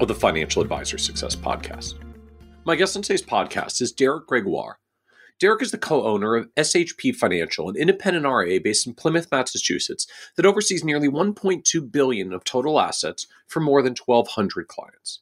of the Financial Advisor Success Podcast. My guest on today's podcast is Derek Gregoire. Derek is the co owner of SHP Financial, an independent RIA based in Plymouth, Massachusetts, that oversees nearly 1.2 billion of total assets for more than 1,200 clients.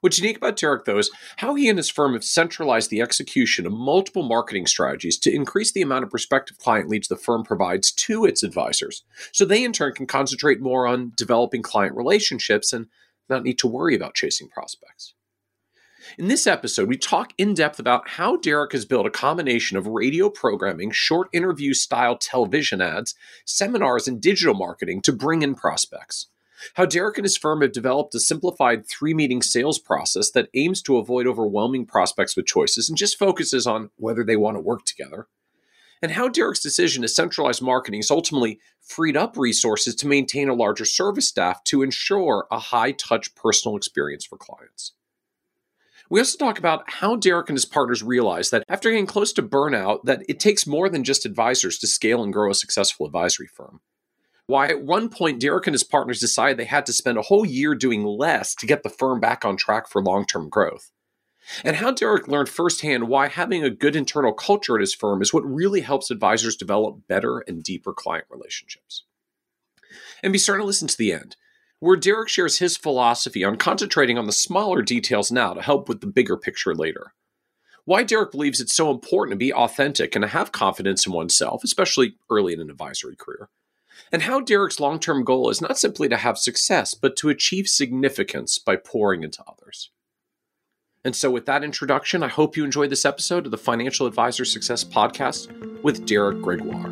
What's unique about Derek, though, is how he and his firm have centralized the execution of multiple marketing strategies to increase the amount of prospective client leads the firm provides to its advisors, so they in turn can concentrate more on developing client relationships and not need to worry about chasing prospects. In this episode, we talk in depth about how Derek has built a combination of radio programming, short interview style television ads, seminars, and digital marketing to bring in prospects. How Derek and his firm have developed a simplified three meeting sales process that aims to avoid overwhelming prospects with choices and just focuses on whether they want to work together and how Derek's decision to centralize marketing has ultimately freed up resources to maintain a larger service staff to ensure a high touch personal experience for clients. We also talk about how Derek and his partners realized that after getting close to burnout, that it takes more than just advisors to scale and grow a successful advisory firm. Why at one point Derek and his partners decided they had to spend a whole year doing less to get the firm back on track for long-term growth and how Derek learned firsthand why having a good internal culture at his firm is what really helps advisors develop better and deeper client relationships. And be certain to listen to the end, where Derek shares his philosophy on concentrating on the smaller details now to help with the bigger picture later. Why Derek believes it's so important to be authentic and to have confidence in oneself, especially early in an advisory career. And how Derek's long term goal is not simply to have success, but to achieve significance by pouring into others. And so, with that introduction, I hope you enjoyed this episode of the Financial Advisor Success Podcast with Derek Gregoire.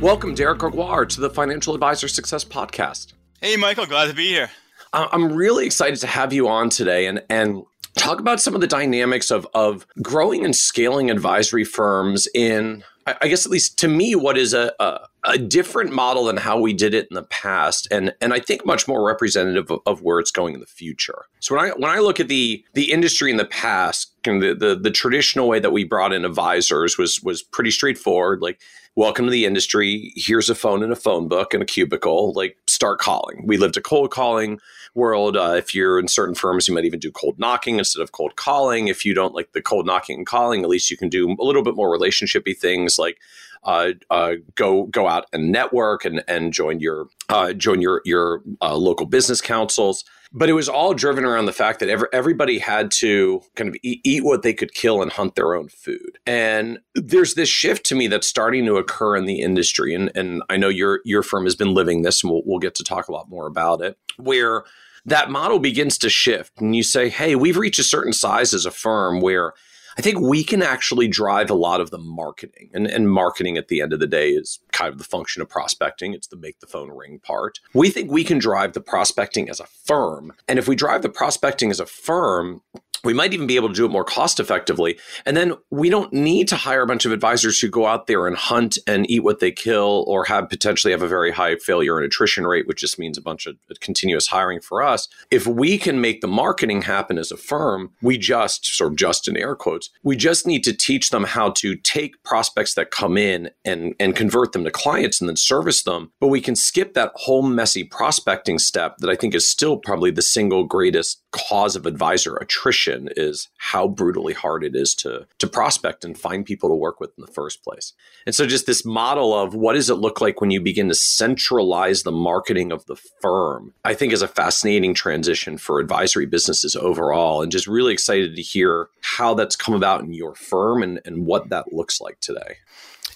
Welcome, Derek Gregoire, to the Financial Advisor Success Podcast. Hey, Michael, glad to be here. I'm really excited to have you on today and, and talk about some of the dynamics of, of growing and scaling advisory firms in I guess at least to me, what is a, a, a, different model than how we did it in the past, and and I think much more representative of, of, where it's going in the future. So when I when I look at the the industry in the past, the, the the traditional way that we brought in advisors was was pretty straightforward. Like, welcome to the industry. Here's a phone and a phone book and a cubicle. Like, start calling. We lived a cold calling world. Uh, if you're in certain firms, you might even do cold knocking instead of cold calling. If you don't like the cold knocking and calling, at least you can do a little bit more relationshipy things like uh, uh, go go out and network and and join your uh, join your your uh, local business councils. But it was all driven around the fact that every, everybody had to kind of eat, eat what they could kill and hunt their own food. And there's this shift to me that's starting to occur in the industry, and and I know your your firm has been living this, and we'll, we'll get to talk a lot more about it. Where that model begins to shift and you say, hey, we've reached a certain size as a firm where I think we can actually drive a lot of the marketing. And, and marketing at the end of the day is kind of the function of prospecting. It's the make the phone ring part. We think we can drive the prospecting as a firm. And if we drive the prospecting as a firm, we might even be able to do it more cost effectively. And then we don't need to hire a bunch of advisors who go out there and hunt and eat what they kill or have potentially have a very high failure and attrition rate, which just means a bunch of continuous hiring for us. If we can make the marketing happen as a firm, we just sort of just in air quotes, we just need to teach them how to take prospects that come in and, and convert them to clients and then service them. But we can skip that whole messy prospecting step that I think is still probably the single greatest cause of advisor attrition is how brutally hard it is to to prospect and find people to work with in the first place. And so just this model of what does it look like when you begin to centralize the marketing of the firm, I think is a fascinating transition for advisory businesses overall and just really excited to hear how that's come about in your firm and, and what that looks like today.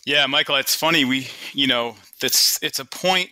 Yeah, Michael, it's funny. We, you know, that's it's a point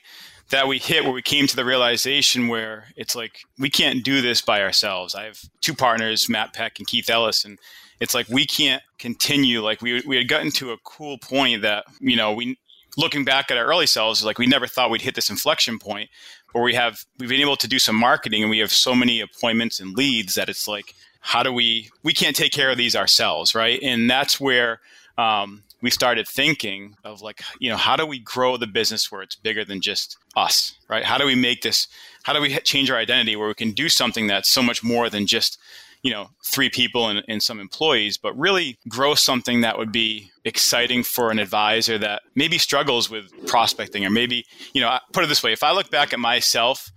that we hit where we came to the realization where it's like we can't do this by ourselves. I have two partners, Matt Peck and Keith Ellis, and it's like we can't continue. Like we we had gotten to a cool point that you know we looking back at our early selves, like we never thought we'd hit this inflection point. or we have we've been able to do some marketing and we have so many appointments and leads that it's like how do we we can't take care of these ourselves right? And that's where um, we started thinking of like you know how do we grow the business where it's bigger than just us right? How do we make this how do we change our identity where we can do something that's so much more than just you know three people and, and some employees but really grow something that would be exciting for an advisor that maybe struggles with prospecting or maybe you know put it this way if i look back at myself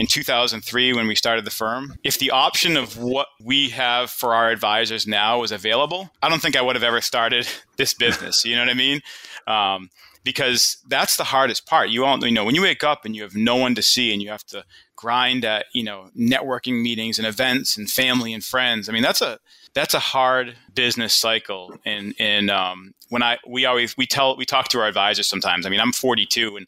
in 2003 when we started the firm, if the option of what we have for our advisors now was available, I don't think I would have ever started this business. You know what I mean? Um, because that's the hardest part. You all you know when you wake up and you have no one to see and you have to grind at you know networking meetings and events and family and friends. I mean that's a that's a hard business cycle. And and um, when I we always we tell we talk to our advisors sometimes. I mean I'm 42 and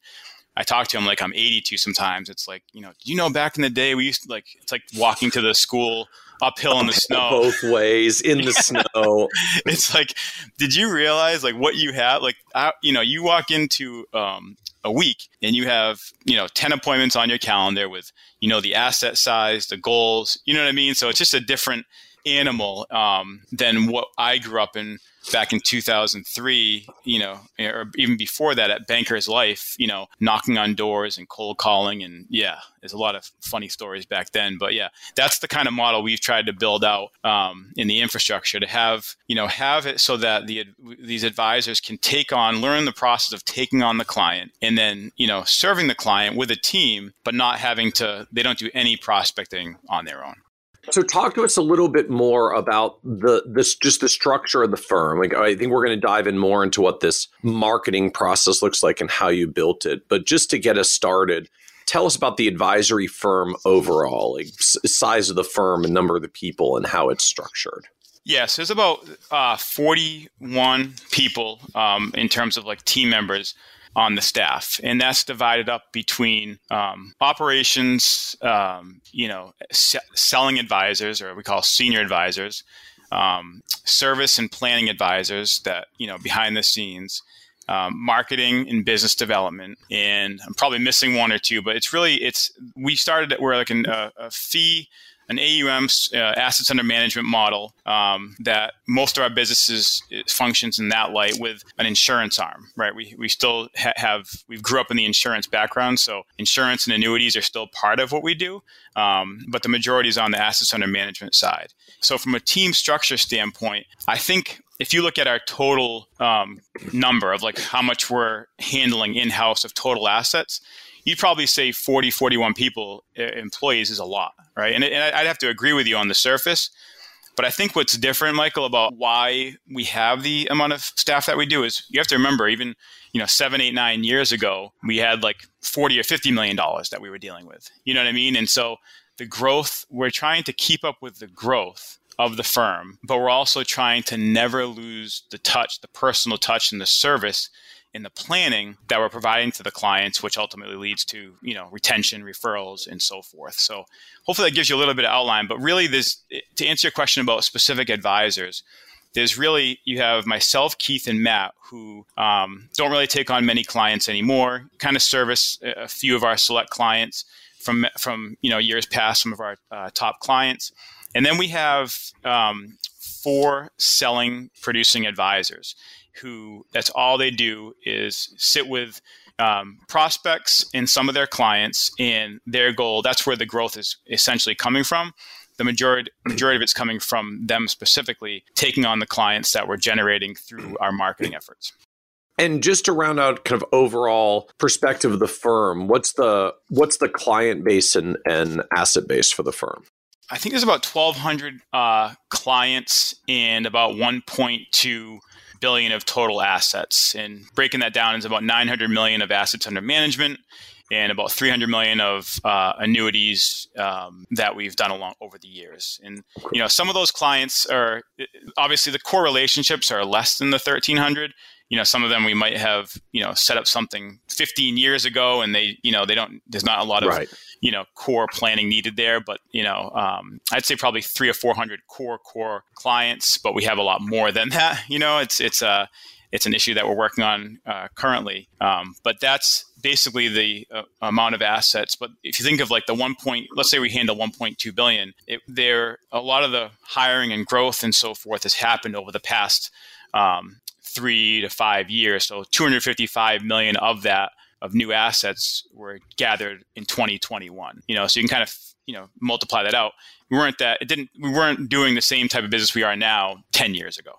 I talk to him like I'm 82 sometimes. It's like, you know, you know, back in the day, we used to like, it's like walking to the school uphill in the snow. Both ways in the snow. it's like, did you realize like what you have? Like, I, you know, you walk into um, a week and you have, you know, 10 appointments on your calendar with, you know, the asset size, the goals, you know what I mean? So it's just a different animal um, than what I grew up in back in 2003, you know, or even before that at Bankers Life, you know, knocking on doors and cold calling. And yeah, there's a lot of funny stories back then. But yeah, that's the kind of model we've tried to build out um, in the infrastructure to have, you know, have it so that the these advisors can take on, learn the process of taking on the client and then, you know, serving the client with a team, but not having to, they don't do any prospecting on their own. So talk to us a little bit more about the this just the structure of the firm. Like I think we're going to dive in more into what this marketing process looks like and how you built it. But just to get us started, tell us about the advisory firm overall, like size of the firm and number of the people and how it's structured. Yes, there's about uh, 41 people um, in terms of like team members on the staff, and that's divided up between um, operations, um, you know, selling advisors, or we call senior advisors, um, service and planning advisors that you know behind the scenes. Um, marketing and business development, and I'm probably missing one or two, but it's really it's we started we're like an, a, a fee an AUM uh, assets under management model um, that most of our businesses functions in that light with an insurance arm, right? We, we still ha- have, we've grew up in the insurance background, so insurance and annuities are still part of what we do, um, but the majority is on the assets under management side. So from a team structure standpoint, I think if you look at our total um, number of like how much we're handling in house of total assets, you'd probably say 40, 41 people, uh, employees is a lot, right? And, and I'd have to agree with you on the surface. But I think what's different, Michael, about why we have the amount of staff that we do is you have to remember, even you know, seven, eight, nine years ago, we had like forty or fifty million dollars that we were dealing with. You know what I mean? And so the growth, we're trying to keep up with the growth of the firm, but we're also trying to never lose the touch, the personal touch, and the service in the planning that we're providing to the clients, which ultimately leads to you know retention, referrals, and so forth. So hopefully that gives you a little bit of outline. But really, this to answer your question about specific advisors. There's really you have myself, Keith, and Matt who um, don't really take on many clients anymore. Kind of service a few of our select clients from from you know years past, some of our uh, top clients, and then we have um, four selling producing advisors who that's all they do is sit with um, prospects and some of their clients and their goal. That's where the growth is essentially coming from. The majority majority of it's coming from them specifically taking on the clients that we're generating through our marketing efforts. And just to round out kind of overall perspective of the firm what's the what's the client base and, and asset base for the firm? I think there's about 1200 uh, clients and about 1.2 billion of total assets. And breaking that down is about 900 million of assets under management and about 300 million of uh, annuities um, that we've done along over the years. And you know, some of those clients are obviously the core relationships are less than the 1300. you know, some of them we might have, you know, set up something 15 years ago and they, you know, they don't, there's not a lot of, right. You know, core planning needed there. But, you know, um, I'd say probably three or 400 core, core clients, but we have a lot more than that. You know, it's, it's a, it's an issue that we're working on uh, currently. Um, but that's basically the uh, amount of assets. But if you think of like the one point, let's say we handle 1.2 billion, it, there a lot of the hiring and growth and so forth has happened over the past um, three to five years. So 255 million of that of new assets were gathered in 2021. You know, so you can kind of you know multiply that out. We weren't that it didn't we weren't doing the same type of business we are now 10 years ago.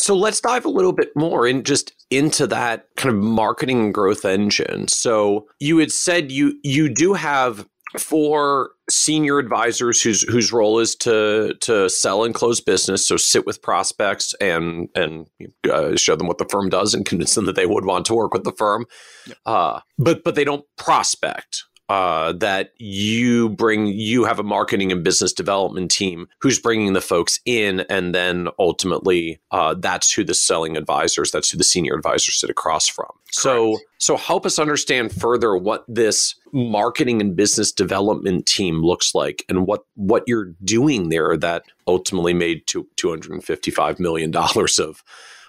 So let's dive a little bit more in just into that kind of marketing growth engine. So you had said you you do have four senior advisors whose whose role is to to sell and close business. So sit with prospects and and uh, show them what the firm does and convince them that they would want to work with the firm. Yep. Uh, but but they don't prospect uh, that you bring you have a marketing and business development team who's bringing the folks in and then ultimately uh, that's who the selling advisors that's who the senior advisors sit across from Correct. so so help us understand further what this marketing and business development team looks like and what what you're doing there that ultimately made two, 255 million dollars of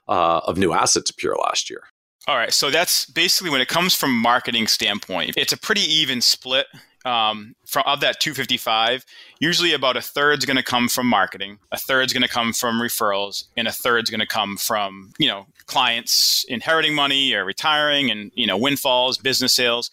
uh, of new assets appear last year all right, so that's basically when it comes from marketing standpoint, it's a pretty even split. Um, from of that 255, usually about a third's going to come from marketing, a third's going to come from referrals, and a third's going to come from you know clients inheriting money or retiring, and you know windfalls, business sales.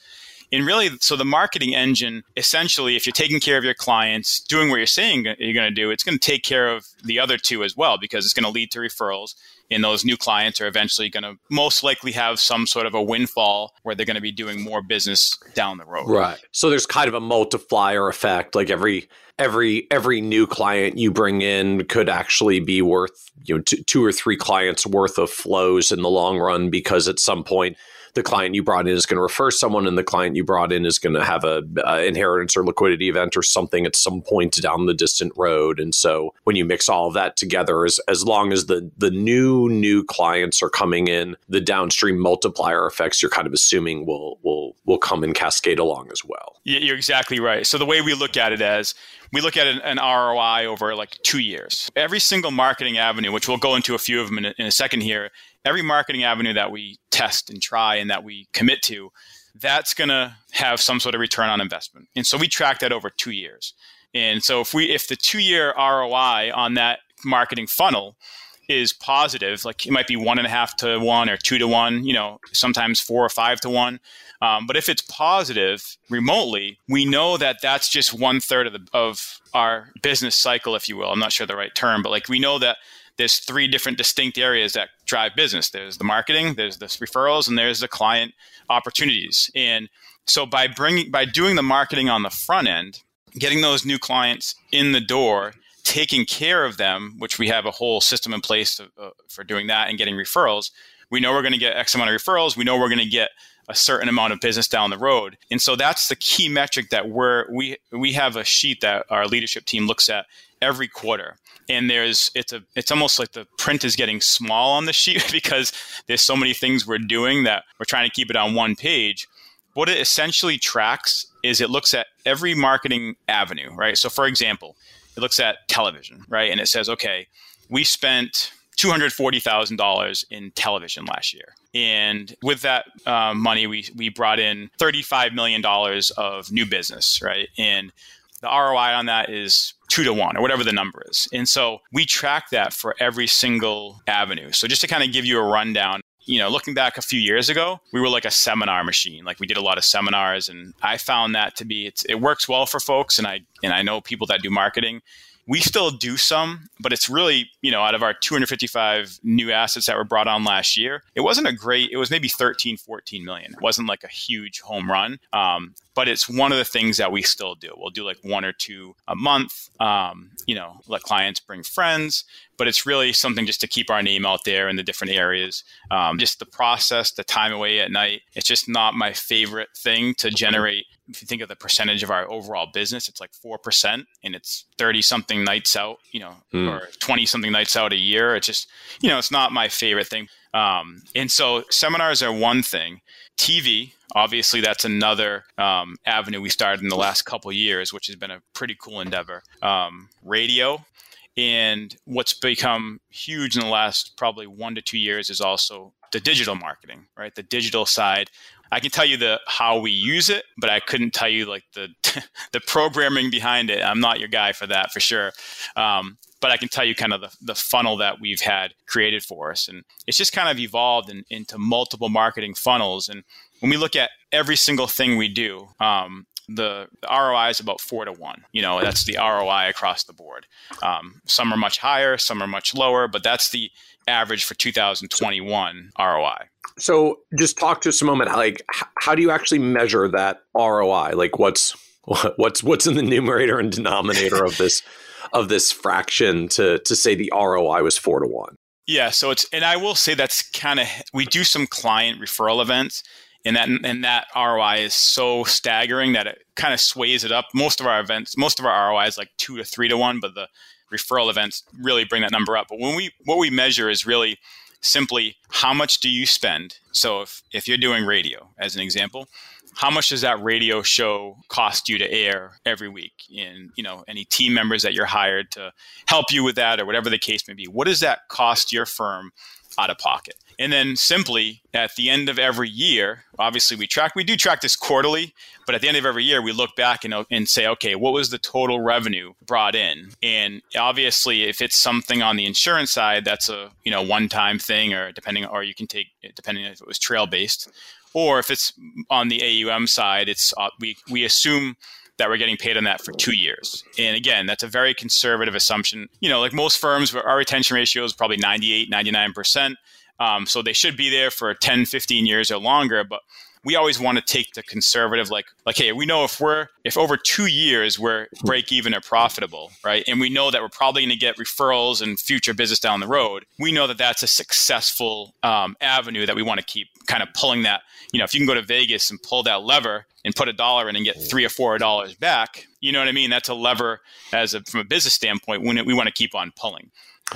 And really, so the marketing engine, essentially, if you're taking care of your clients, doing what you're saying you're going to do, it's going to take care of the other two as well because it's going to lead to referrals and those new clients are eventually going to most likely have some sort of a windfall where they're going to be doing more business down the road. Right. So there's kind of a multiplier effect. Like every every every new client you bring in could actually be worth you know two, two or three clients worth of flows in the long run because at some point the client you brought in is going to refer someone, and the client you brought in is going to have a, a inheritance or liquidity event or something at some point down the distant road. And so when you mix all of that together, as as long as the the new new clients are coming in, the downstream multiplier effects you're kind of assuming will will will come and cascade along as well. You're exactly right. So the way we look at it as we look at an, an, ROI over like two years. Every single marketing avenue, which we'll go into a few of them in a, in a second here, every marketing avenue that we test and try and that we commit to, that's going to have some sort of return on investment. And so we track that over two years. And so if we if the two year ROI on that marketing funnel is positive, like it might be one and a half to one or two to one, you know, sometimes four or five to one. Um, but if it's positive remotely, we know that that's just one third of the of our business cycle, if you will. I'm not sure the right term, but like we know that there's three different distinct areas that drive business. There's the marketing, there's the referrals, and there's the client opportunities. And so by bringing by doing the marketing on the front end, getting those new clients in the door, taking care of them, which we have a whole system in place to, uh, for doing that, and getting referrals. We know we're going to get X amount of referrals. We know we're going to get a certain amount of business down the road. And so that's the key metric that we're we we have a sheet that our leadership team looks at every quarter and there's it's a it's almost like the print is getting small on the sheet because there's so many things we're doing that we're trying to keep it on one page what it essentially tracks is it looks at every marketing avenue right so for example it looks at television right and it says okay we spent $240,000 in television last year. And with that uh, money, we, we brought in $35 million of new business, right? And the ROI on that is two to one or whatever the number is. And so we track that for every single avenue. So just to kind of give you a rundown, you know, looking back a few years ago, we were like a seminar machine. Like we did a lot of seminars and I found that to be it works well for folks and I and I know people that do marketing we still do some, but it's really, you know, out of our 255 new assets that were brought on last year, it wasn't a great, it was maybe 13, 14 million. It wasn't like a huge home run. Um, but it's one of the things that we still do. We'll do like one or two a month, um, you know, let clients bring friends, but it's really something just to keep our name out there in the different areas. Um, just the process, the time away at night, it's just not my favorite thing to generate. If you think of the percentage of our overall business, it's like 4% and it's 30 something nights out, you know, mm. or 20 something nights out a year. It's just, you know, it's not my favorite thing. Um, and so seminars are one thing. TV, obviously, that's another um, avenue we started in the last couple years, which has been a pretty cool endeavor. Um, radio, and what's become huge in the last probably one to two years is also the digital marketing, right? The digital side. I can tell you the how we use it, but I couldn't tell you like the the programming behind it. I'm not your guy for that for sure. Um, but I can tell you kind of the, the funnel that we've had created for us. And it's just kind of evolved in, into multiple marketing funnels. And when we look at every single thing we do, um, the, the, ROI is about four to one. You know, that's the ROI across the board. Um, some are much higher, some are much lower, but that's the average for 2021 ROI. So, just talk to us a moment. Like, how do you actually measure that ROI? Like, what's what's what's in the numerator and denominator of this of this fraction to to say the ROI was four to one. Yeah, so it's and I will say that's kind of we do some client referral events and that and that ROI is so staggering that it kind of sways it up. Most of our events, most of our ROI is like two to three to one, but the referral events really bring that number up. But when we what we measure is really simply how much do you spend. So if if you're doing radio as an example, how much does that radio show cost you to air every week and you know any team members that you're hired to help you with that or whatever the case may be what does that cost your firm out of pocket and then simply at the end of every year obviously we track we do track this quarterly but at the end of every year we look back and, and say okay what was the total revenue brought in and obviously if it's something on the insurance side that's a you know one time thing or depending or you can take depending if it was trail based or if it's on the AUM side, it's uh, we we assume that we're getting paid on that for two years. And again, that's a very conservative assumption. You know, like most firms, our retention ratio is probably 98, 99%. Um, so they should be there for 10, 15 years or longer. But we always want to take the conservative like like hey we know if we're if over two years we're break even or profitable right? And we know that we're probably going to get referrals and future business down the road. We know that that's a successful um, avenue that we want to keep kind of pulling that you know if you can go to vegas and pull that lever and put a dollar in and get three or four dollars back you know what i mean? That's a lever as a, from a business standpoint when we want to keep on pulling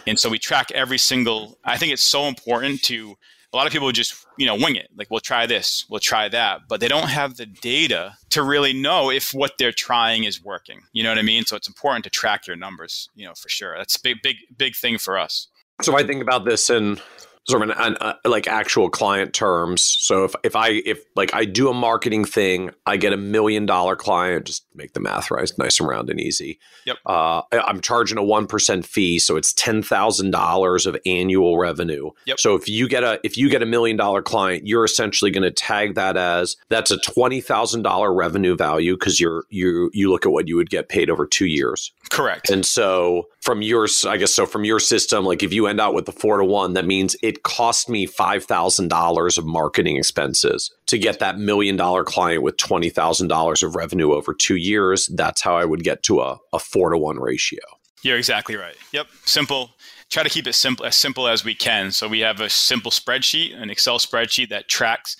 and so we track every single i think it's so important to a lot of people just you know wing it. Like we'll try this we'll try that. But they don't have the data to really know if what they're trying is working. You know what i mean? So it's important to track your numbers you know for sure. That's a big big big thing for us. So i think about this in sort of an, an uh, like actual client terms. So if if I if like I do a marketing thing, I get a million dollar client. Just make the math right, nice and round and easy. Yep. Uh, I'm charging a one percent fee, so it's ten thousand dollars of annual revenue. Yep. So if you get a if you get a million dollar client, you're essentially going to tag that as that's a twenty thousand dollar revenue value because you're you you look at what you would get paid over two years. Correct. And so from your I guess so from your system, like if you end out with the four to one, that means it cost me five thousand dollars of marketing expenses to get that million dollar client with twenty thousand dollars of revenue over two years. That's how I would get to a, a four to one ratio. You're exactly right. Yep. Simple. Try to keep it simple as simple as we can. So we have a simple spreadsheet, an Excel spreadsheet that tracks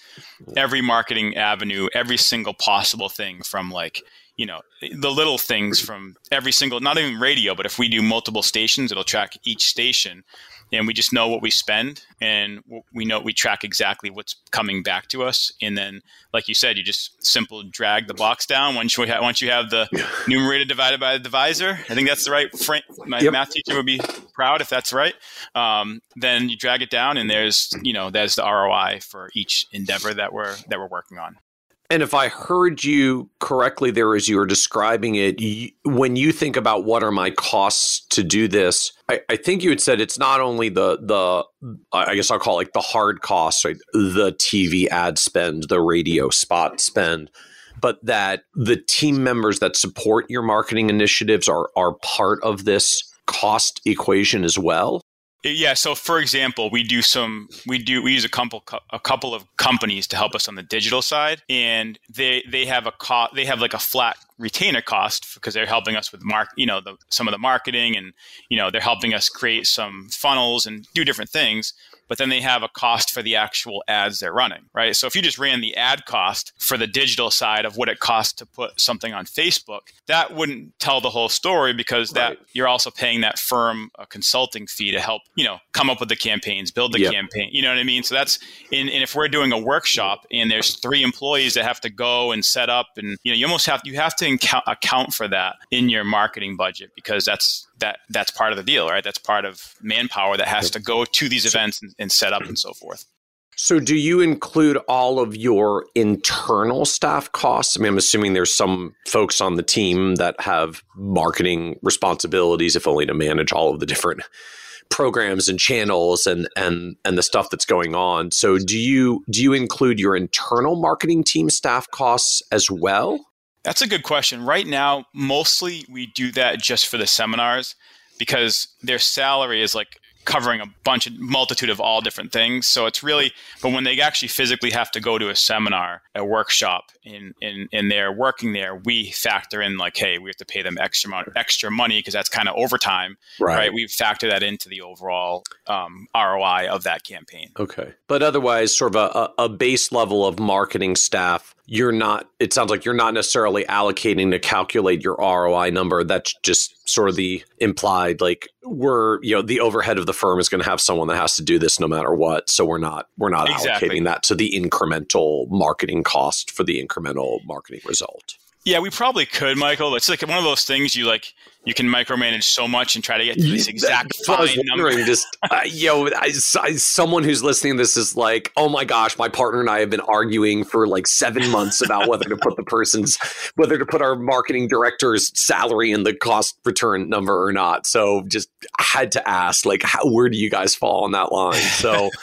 every marketing avenue, every single possible thing from like you know the little things from every single not even radio but if we do multiple stations it'll track each station. And we just know what we spend and we know we track exactly what's coming back to us. And then like you said you just simple drag the box down. Once you have once you have the numerator divided by the divisor i think that's the right frame my yep. math teacher would be proud if that's right. Um, then you drag it down and there's you know there's the roi for each endeavor that we're that we're working on and if I heard you correctly there as you were describing it, you, when you think about what are my costs to do this, I, I, think you had said it's not only the the I guess I'll call it like the hard costs, right? The TV ad spend, the radio spot spend, but that the team members that support your marketing initiatives are are part of this cost equation as well. Yeah. So, for example, we do some, we do, we use a couple, a couple of companies to help us on the digital side, and they they have a cost, they have like a flat retainer cost because they're helping us with mark, you know, the, some of the marketing, and you know, they're helping us create some funnels and do different things but then they have a cost for the actual ads they're running, right? So if you just ran the ad cost for the digital side of what it costs to put something on Facebook, that wouldn't tell the whole story because that right. you're also paying that firm a consulting fee to help, you know, come up with the campaigns, build the yep. campaign. You know what I mean? So that's and, and if we're doing a workshop and there's three employees that have to go and set up and you know, you almost have you have to account for that in your marketing budget because that's that that's part of the deal, right? That's part of manpower that has to go to these events and, and set up and so forth. So, do you include all of your internal staff costs? I mean, I'm assuming there's some folks on the team that have marketing responsibilities, if only to manage all of the different programs and channels and and and the stuff that's going on. So, do you do you include your internal marketing team staff costs as well? That's a good question. Right now, mostly we do that just for the seminars because their salary is like covering a bunch of multitude of all different things. So it's really, but when they actually physically have to go to a seminar, a workshop, in in and they're working there, we factor in like, hey, we have to pay them extra money, extra money because that's kind of overtime, right. right? We factor that into the overall um, ROI of that campaign. Okay, but otherwise, sort of a, a base level of marketing staff you're not it sounds like you're not necessarily allocating to calculate your ROI number that's just sort of the implied like we're you know the overhead of the firm is going to have someone that has to do this no matter what so we're not we're not exactly. allocating that to the incremental marketing cost for the incremental marketing result yeah, we probably could, Michael. It's like one of those things you like. You can micromanage so much and try to get to this exact fine number. Just uh, yo, I, I, someone who's listening to this is like, oh my gosh, my partner and I have been arguing for like seven months about whether to put the person's, whether to put our marketing director's salary in the cost return number or not. So just had to ask, like, how, where do you guys fall on that line? So.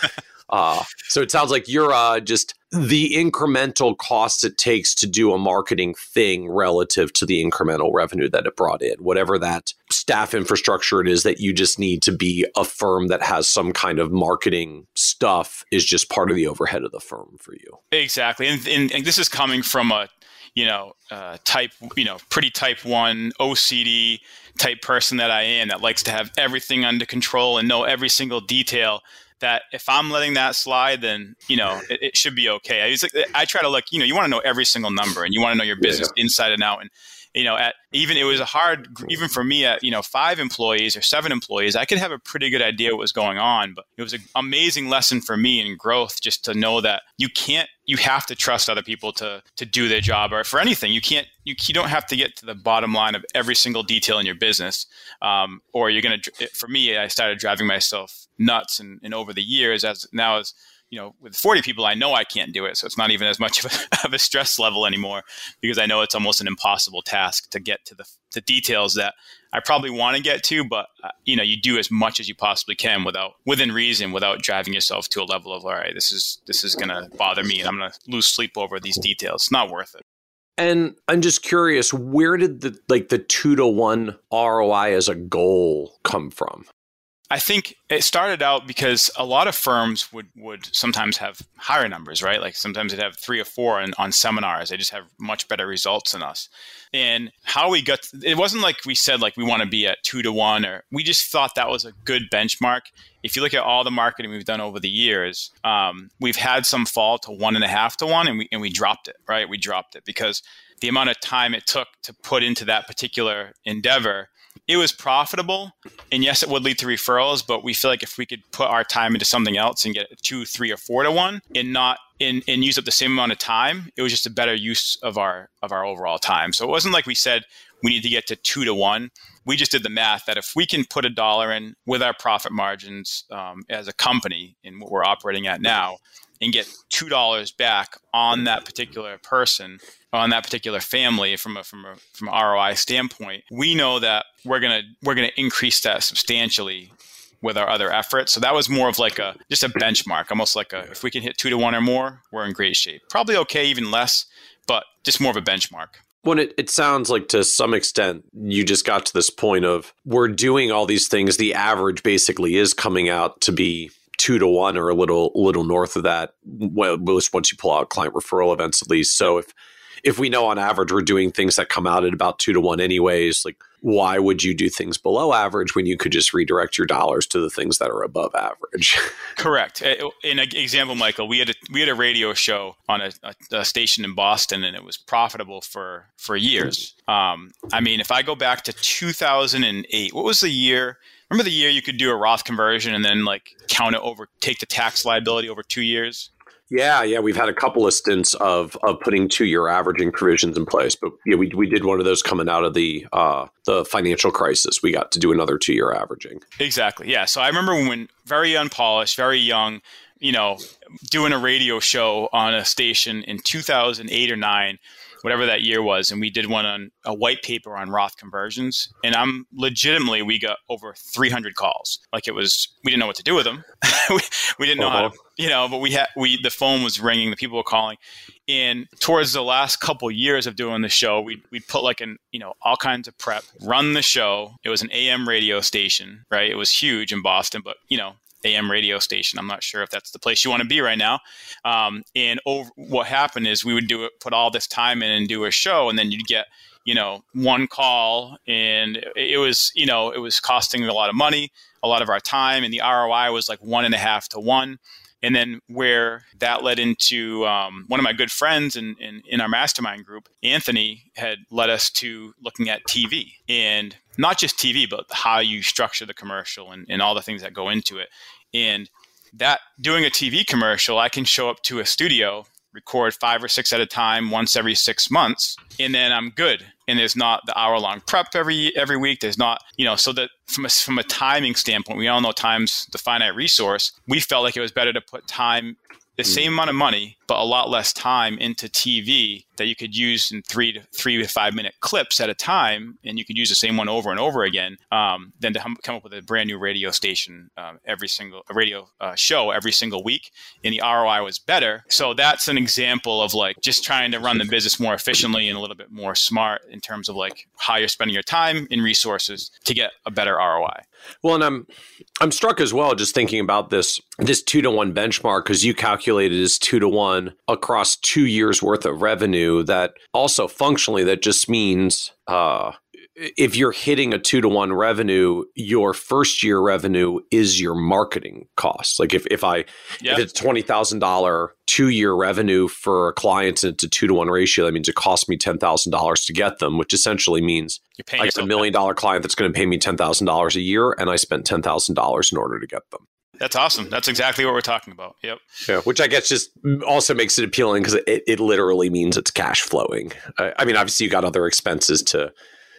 Uh, so it sounds like you're uh, just the incremental costs it takes to do a marketing thing relative to the incremental revenue that it brought in, whatever that staff infrastructure it is that you just need to be a firm that has some kind of marketing stuff is just part of the overhead of the firm for you. Exactly. And, and, and this is coming from a, you know, uh, type, you know, pretty type one OCD type person that I am that likes to have everything under control and know every single detail that if I'm letting that slide, then you know it, it should be okay. I, like, I try to look, you know, you want to know every single number, and you want to know your business yeah. inside and out. And you know, at even it was a hard, even for me at you know five employees or seven employees, I could have a pretty good idea what was going on. But it was an amazing lesson for me in growth just to know that you can't, you have to trust other people to to do their job, or for anything, you can't, you, you don't have to get to the bottom line of every single detail in your business, um, or you're gonna. For me, I started driving myself nuts, and, and over the years, as now as you know, with 40 people, I know I can't do it. So it's not even as much of a, of a stress level anymore because I know it's almost an impossible task to get to the, the details that I probably want to get to, but uh, you know, you do as much as you possibly can without, within reason, without driving yourself to a level of, all right, this is, this is going to bother me and I'm going to lose sleep over these details. It's not worth it. And I'm just curious, where did the like the two to one ROI as a goal come from? I think it started out because a lot of firms would, would sometimes have higher numbers, right? Like sometimes they'd have three or four on, on seminars. They just have much better results than us. And how we got, it wasn't like we said like we want to be at two to one, or we just thought that was a good benchmark. If you look at all the marketing we've done over the years, um, we've had some fall to one and a half to one, and we and we dropped it, right? We dropped it because the amount of time it took to put into that particular endeavor it was profitable and yes it would lead to referrals but we feel like if we could put our time into something else and get two three or four to one and not and, and use up the same amount of time it was just a better use of our of our overall time. So it wasn't like we said we need to get to two to one. We just did the math that if we can put a dollar in with our profit margins um, as a company in what we're operating at now and get two dollars back on that particular person on that particular family from a from a from an ROI standpoint, we know that we're gonna we're gonna increase that substantially with our other efforts. So that was more of like a just a benchmark, almost like a if we can hit two to one or more, we're in great shape. Probably okay, even less, but just more of a benchmark. When it, it sounds like to some extent you just got to this point of we're doing all these things. The average basically is coming out to be two to one or a little little north of that. Well, once you pull out client referral events, at least. So if if we know on average we're doing things that come out at about two to one anyways, like why would you do things below average when you could just redirect your dollars to the things that are above average? Correct. In an example, Michael, we had a we had a radio show on a, a, a station in Boston, and it was profitable for for years. Um, I mean, if I go back to 2008, what was the year? Remember the year you could do a Roth conversion and then like count it over, take the tax liability over two years? Yeah, yeah, we've had a couple of stints of of putting two year averaging provisions in place, but yeah, we we did one of those coming out of the uh, the financial crisis. We got to do another two year averaging. Exactly. Yeah. So I remember when very unpolished, very young, you know, doing a radio show on a station in 2008 or nine whatever that year was, and we did one on a white paper on Roth conversions. And I'm legitimately, we got over 300 calls. Like it was, we didn't know what to do with them. we, we, didn't know uh-huh. how, to, you know, but we had, we, the phone was ringing, the people were calling. And towards the last couple years of doing the show, we we put like an you know all kinds of prep, run the show. It was an AM radio station, right? It was huge in Boston, but you know AM radio station. I'm not sure if that's the place you want to be right now. Um, and over, what happened is we would do it, put all this time in and do a show, and then you'd get you know one call, and it was you know it was costing a lot of money, a lot of our time, and the ROI was like one and a half to one. And then where that led into um, one of my good friends in, in, in, our mastermind group, Anthony, had led us to looking at TV and not just TV, but how you structure the commercial and, and all the things that go into it. And that doing a TV commercial, I can show up to a studio, record five or six at a time, once every six months, and then I'm good. And there's not the hour long prep every every week. There's not, you know, so that from a, from a timing standpoint, we all know time's the finite resource. We felt like it was better to put time the mm. same amount of money, but a lot less time into TV that you could use in three to three to five minute clips at a time, and you could use the same one over and over again, um, than to come up with a brand new radio station um, every single a radio uh, show every single week, and the ROI was better. So that's an example of like just trying to run the business more efficiently and a little bit more smart in terms of like how you're spending your time and resources to get a better ROI. Well, and I'm I'm struck as well just thinking about this this two to one benchmark because you calculated as two to one across two years worth of revenue. That also functionally that just means uh, if you're hitting a two to one revenue, your first year revenue is your marketing costs. Like if, if I if it's twenty thousand dollar two year revenue for a client and it's a two to one ratio, that means it costs me ten thousand dollars to get them, which essentially means paying like a million dollar client that's going to pay me ten thousand dollars a year, and I spent ten thousand dollars in order to get them. That's awesome. That's exactly what we're talking about. Yep. Yeah, which I guess just also makes it appealing because it, it literally means it's cash flowing. I, I mean, obviously you got other expenses to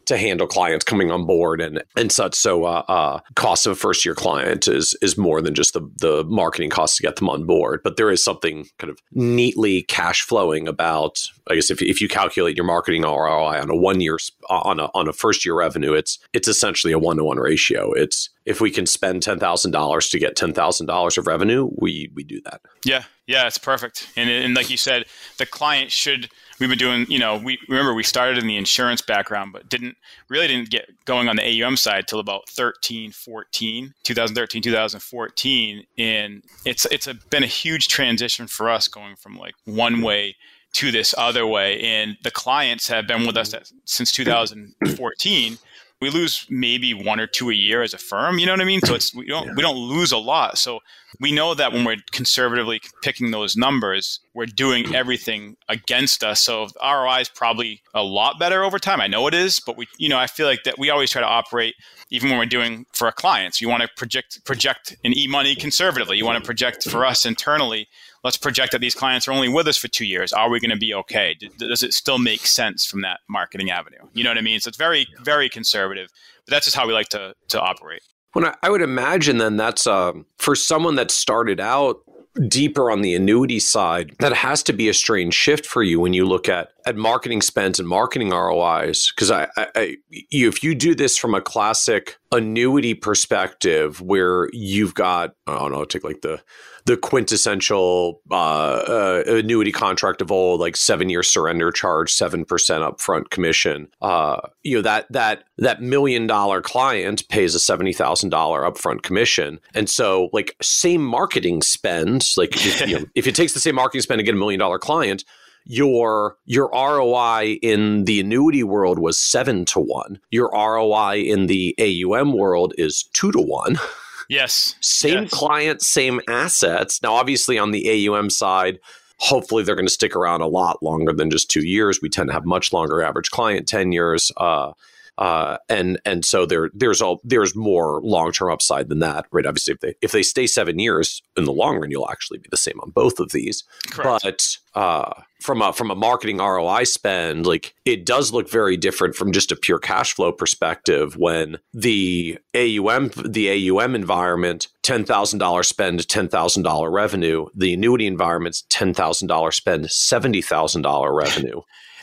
to handle clients coming on board and and such. So uh, uh, cost of a first year client is is more than just the the marketing costs to get them on board. But there is something kind of neatly cash flowing about. I guess if, if you calculate your marketing ROI on a one year on a on a first year revenue, it's it's essentially a one to one ratio. It's if we can spend ten thousand dollars to get ten thousand dollars of revenue, we we do that. Yeah, yeah, it's perfect. And and like you said, the client should we've been doing, you know, we remember we started in the insurance background, but didn't really didn't get going on the AUM side till about 13, 14, 2013, 2014. And it's, it's a, been a huge transition for us going from like one way to this other way. And the clients have been with us mm-hmm. since 2014 we lose maybe one or two a year as a firm. You know what I mean? So it's we don't yeah. we don't lose a lot. So we know that when we're conservatively picking those numbers, we're doing everything against us. So ROI is probably a lot better over time. I know it is, but we you know I feel like that we always try to operate even when we're doing for our clients. You want to project project an e money conservatively. You want to project for us internally let's project that these clients are only with us for two years. Are we going to be okay? Does it still make sense from that marketing avenue? You know what I mean? So it's very, very conservative. But that's just how we like to to operate. When I, I would imagine then that's uh, for someone that started out deeper on the annuity side, that has to be a strange shift for you when you look at at marketing spends and marketing ROIs, because I, I, I, if you do this from a classic annuity perspective, where you've got, I don't know, take like the the quintessential uh, uh, annuity contract of old, like seven year surrender charge, seven percent upfront commission. Uh, you know that that that million dollar client pays a seventy thousand dollar upfront commission, and so like same marketing spend, like if, you know, if it takes the same marketing spend to get a million dollar client, your your ROI in the annuity world was seven to one. Your ROI in the AUM world is two to one. Yes. Same yes. client, same assets. Now, obviously, on the AUM side, hopefully they're going to stick around a lot longer than just two years. We tend to have much longer average client tenures. Uh, uh, and and so there there's all there's more long term upside than that, right? Obviously, if they if they stay seven years in the long run, you'll actually be the same on both of these. Correct. But uh, from a from a marketing ROI spend, like it does look very different from just a pure cash flow perspective. When the AUM the AUM environment, ten thousand dollars spend, ten thousand dollar revenue. The annuity environment's ten thousand dollars spend, seventy thousand dollar revenue.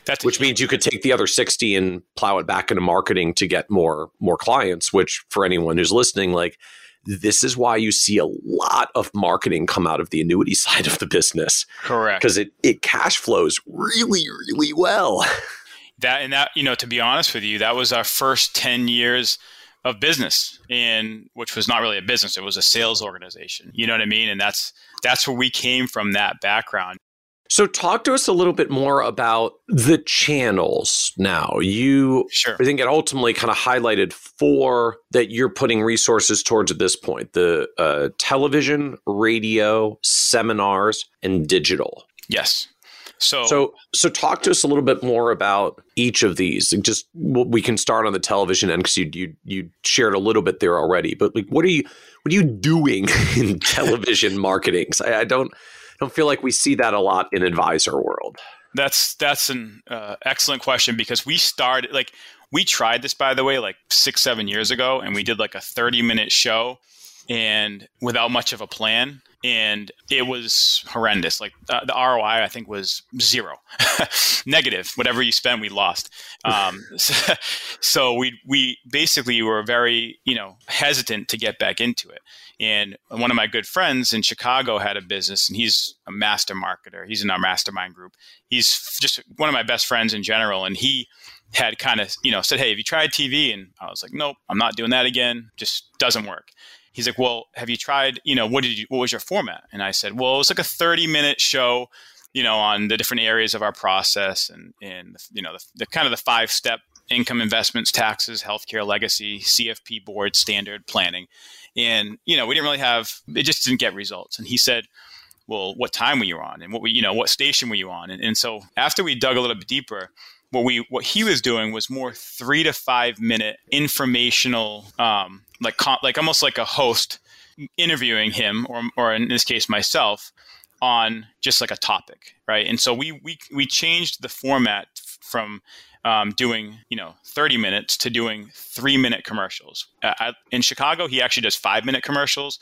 That's which means you could take the other 60 and plow it back into marketing to get more more clients which for anyone who's listening like this is why you see a lot of marketing come out of the annuity side of the business. Correct. Because it it cash flows really really well. That and that you know to be honest with you that was our first 10 years of business and which was not really a business it was a sales organization. You know what i mean? And that's that's where we came from that background so, talk to us a little bit more about the channels now. You, sure. I think it ultimately kind of highlighted four that you're putting resources towards at this point the uh, television, radio, seminars, and digital. Yes. So, so, so talk to us a little bit more about each of these. Just we can start on the television end because you, you you shared a little bit there already. But like, what are you what are you doing in television marketing? I, I don't don't feel like we see that a lot in advisor world. That's that's an uh, excellent question because we started like we tried this by the way like six seven years ago and we did like a 30 minute show and without much of a plan and it was horrendous like uh, the roi i think was zero negative whatever you spend we lost um, so, so we we basically were very you know hesitant to get back into it and one of my good friends in Chicago had a business, and he's a master marketer. He's in our mastermind group. He's just one of my best friends in general. And he had kind of, you know, said, Hey, have you tried TV? And I was like, Nope, I'm not doing that again. Just doesn't work. He's like, Well, have you tried, you know, what did you, what was your format? And I said, Well, it was like a 30 minute show, you know, on the different areas of our process and, and you know, the, the kind of the five step income investments, taxes, healthcare, legacy, CFP board, standard planning. And, you know, we didn't really have, it just didn't get results. And he said, well, what time were you on? And what were, you know, what station were you on? And, and so after we dug a little bit deeper, what we, what he was doing was more three to five minute informational, um, like, like almost like a host interviewing him or, or in this case, myself on just like a topic. Right. And so we, we, we changed the format from um, doing you know 30 minutes to doing three minute commercials. Uh, in Chicago, he actually does five minute commercials.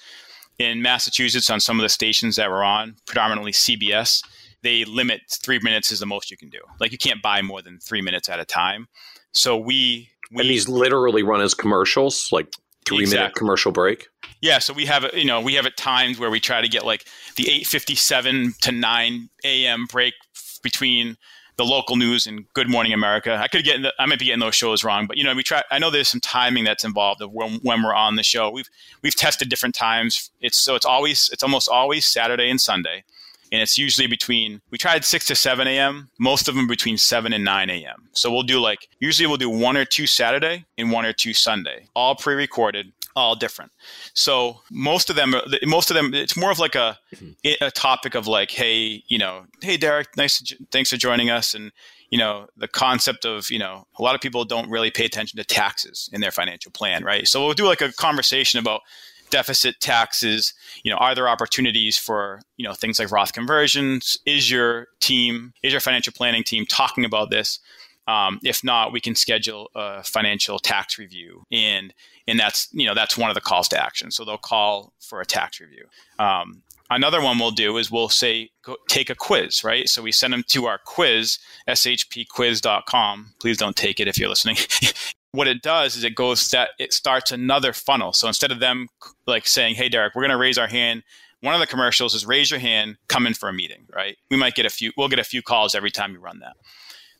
In Massachusetts, on some of the stations that we're on, predominantly CBS, they limit three minutes is the most you can do. Like you can't buy more than three minutes at a time. So we, we and these literally run as commercials, like three exactly. minute commercial break. Yeah, so we have you know we have at times where we try to get like the eight fifty seven to nine a.m. break between the local news and Good Morning America. I could get, the, I might be getting those shows wrong, but you know, we try. I know there's some timing that's involved of when, when we're on the show. We've we've tested different times. It's so it's always it's almost always Saturday and Sunday, and it's usually between. We tried six to seven a.m. Most of them between seven and nine a.m. So we'll do like usually we'll do one or two Saturday and one or two Sunday, all pre-recorded all different. So most of them, most of them, it's more of like a mm-hmm. a topic of like, hey, you know, hey Derek, nice, thanks for joining us, and you know, the concept of you know, a lot of people don't really pay attention to taxes in their financial plan, right? So we'll do like a conversation about deficit taxes you know are there opportunities for you know things like roth conversions is your team is your financial planning team talking about this um, if not, we can schedule a financial tax review, and and that's you know that's one of the calls to action. So they'll call for a tax review. Um, another one we'll do is we'll say go, take a quiz, right? So we send them to our quiz, shpquiz.com. Please don't take it if you're listening. what it does is it goes that it starts another funnel. So instead of them like saying, "Hey Derek, we're going to raise our hand," one of the commercials is raise your hand, come in for a meeting, right? We might get a few, we'll get a few calls every time you run that.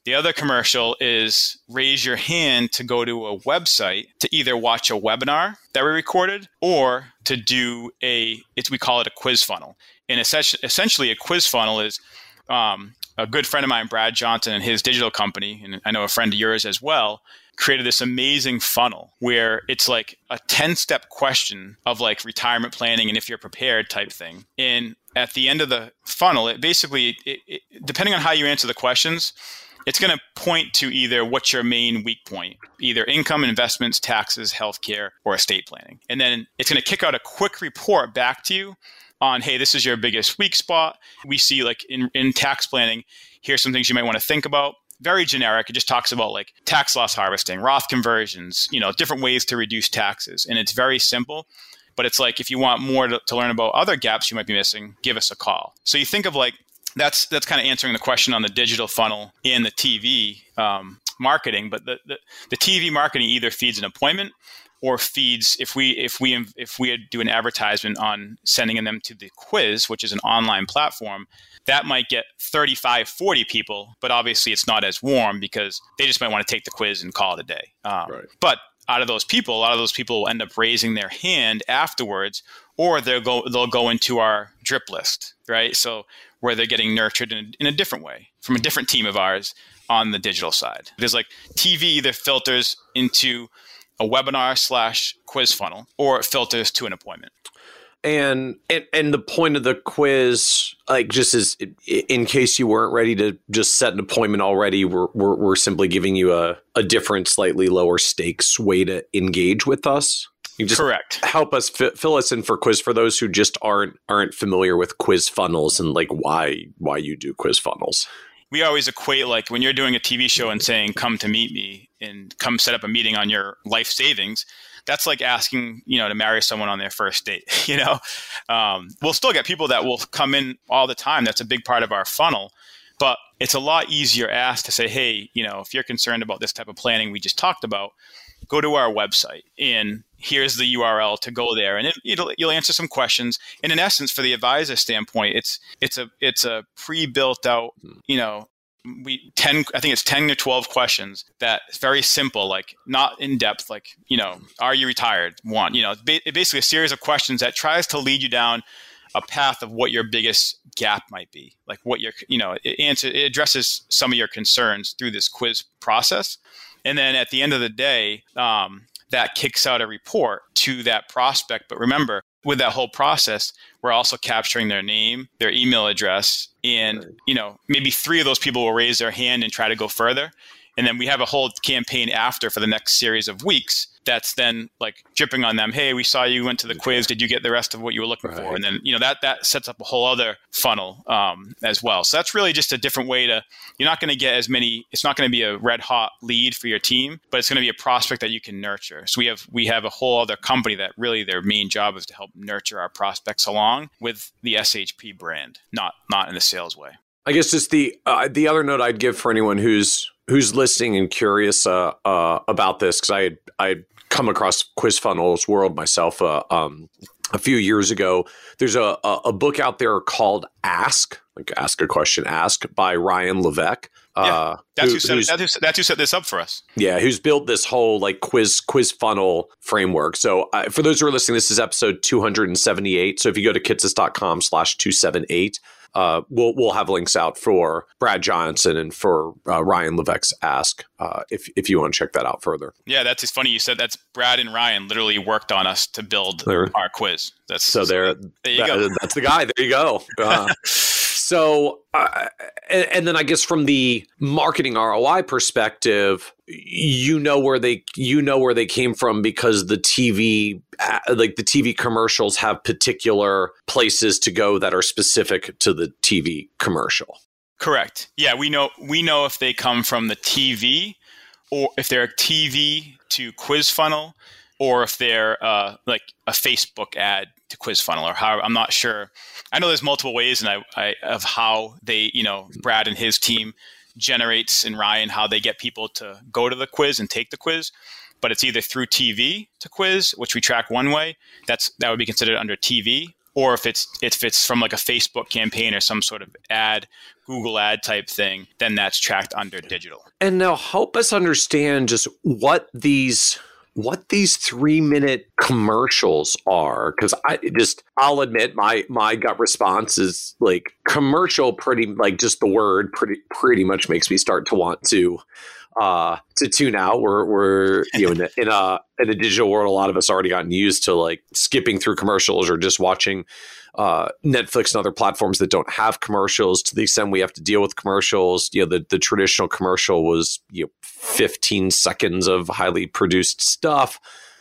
The other commercial is raise your hand to go to a website to either watch a webinar that we recorded or to do a, it's, we call it a quiz funnel. And essentially, a quiz funnel is um, a good friend of mine, Brad Johnson, and his digital company, and I know a friend of yours as well, created this amazing funnel where it's like a 10 step question of like retirement planning and if you're prepared type thing. And at the end of the funnel, it basically, it, it, depending on how you answer the questions, it's going to point to either what's your main weak point, either income, investments, taxes, healthcare, or estate planning. And then it's going to kick out a quick report back to you on, hey, this is your biggest weak spot. We see like in, in tax planning, here's some things you might want to think about. Very generic. It just talks about like tax loss harvesting, Roth conversions, you know, different ways to reduce taxes. And it's very simple but it's like if you want more to, to, learn about other gaps you might be missing give us a call so you think of like that's that's kind of answering the question on the digital funnel and the TV um, marketing. But the, the, the TV marketing either feeds an appointment or feeds if we if we if we do an advertisement on sending them to the quiz which is an online platform that might get 35 40 people but obviously it's not as warm because they just might want to take the quiz and call it a day um, right. but out of those people a lot of those people will end up raising their hand afterwards or they'll go they'll go into our drip list right so where they're getting nurtured in, in a different way from a different team of ours on the digital side. There's like TV either filters into a webinar slash quiz funnel or it filters to an appointment. And, and and the point of the quiz, like just as in case you weren't ready to just set an appointment already, we're we're, we're simply giving you a, a different, slightly lower stakes way to engage with us. You just Correct. Help us fill us in for quiz for those who just aren't aren't familiar with quiz funnels and like why why you do quiz funnels. We always equate like when you're doing a TV show and saying come to meet me and come set up a meeting on your life savings. That's like asking you know to marry someone on their first date. You know, um, we'll still get people that will come in all the time. That's a big part of our funnel. But it's a lot easier asked to say, hey, you know, if you're concerned about this type of planning we just talked about, go to our website and here's the URL to go there, and it, will you'll answer some questions. And in essence, for the advisor standpoint, it's it's a it's a pre-built out, you know, we 10 i think it's 10 to 12 questions that very simple like not in depth like you know are you retired one you know basically a series of questions that tries to lead you down a path of what your biggest gap might be like what your you know it answer it addresses some of your concerns through this quiz process and then at the end of the day um, that kicks out a report to that prospect. But remember, with that whole process, we're also capturing their name, their email address, and you know maybe three of those people will raise their hand and try to go further. And then we have a whole campaign after for the next series of weeks that's then like dripping on them. Hey, we saw you went to the quiz. Did you get the rest of what you were looking right. for? And then, you know, that, that sets up a whole other funnel um, as well. So that's really just a different way to, you're not going to get as many, it's not going to be a red hot lead for your team, but it's going to be a prospect that you can nurture. So we have, we have a whole other company that really their main job is to help nurture our prospects along with the SHP brand, not, not in a sales way. I guess just the uh, the other note I'd give for anyone who's who's listening and curious uh, uh, about this because I had I come across Quiz Funnels World myself uh, um, a few years ago. There's a, a, a book out there called Ask, like Ask a Question, Ask by Ryan Levesque. Yeah, uh, that's, who, who set, that's, who, that's who set this up for us. Yeah, who's built this whole like quiz quiz funnel framework. So for those who are listening, this is episode 278. So if you go to kitces.com slash 278, uh, we'll we'll have links out for Brad Johnson and for uh, Ryan Levesque's Ask uh, if if you want to check that out further. Yeah, that's just funny. You said that's Brad and Ryan literally worked on us to build there. our quiz. That's so there. There you that, go. That's the guy. There you go. So, uh, and, and, then I guess from the marketing ROI perspective, you know where they you know where they came from because the TV uh, like the TV commercials have particular places to go that are specific to the TV commercial. Correct. Yeah, we know we know if they come from the TV or if they're a TV to quiz funnel or if they're uh, like a Facebook ad to quiz funnel or how i'm not sure. I know there's multiple ways and I, I of how they you know brad and his team generates and ryan how they get people to go to the quiz and take the quiz. But it's either through tv to quiz which we track one way that's that would be considered under tv or if it's if it's from like a facebook campaign or some sort of ad google ad type thing then that's tracked under digital. And now help us understand just what these what these three minute commercials are because i just i'll admit my my gut response is like commercial pretty like just the word pretty pretty much makes me start to want to uh to tune out. We're we're you know in a, in a in a digital world a lot of us already gotten used to like skipping through commercials or just watching uh, Netflix and other platforms that don't have commercials. To the extent we have to deal with commercials, you know, the, the traditional commercial was you know 15 seconds of highly produced stuff.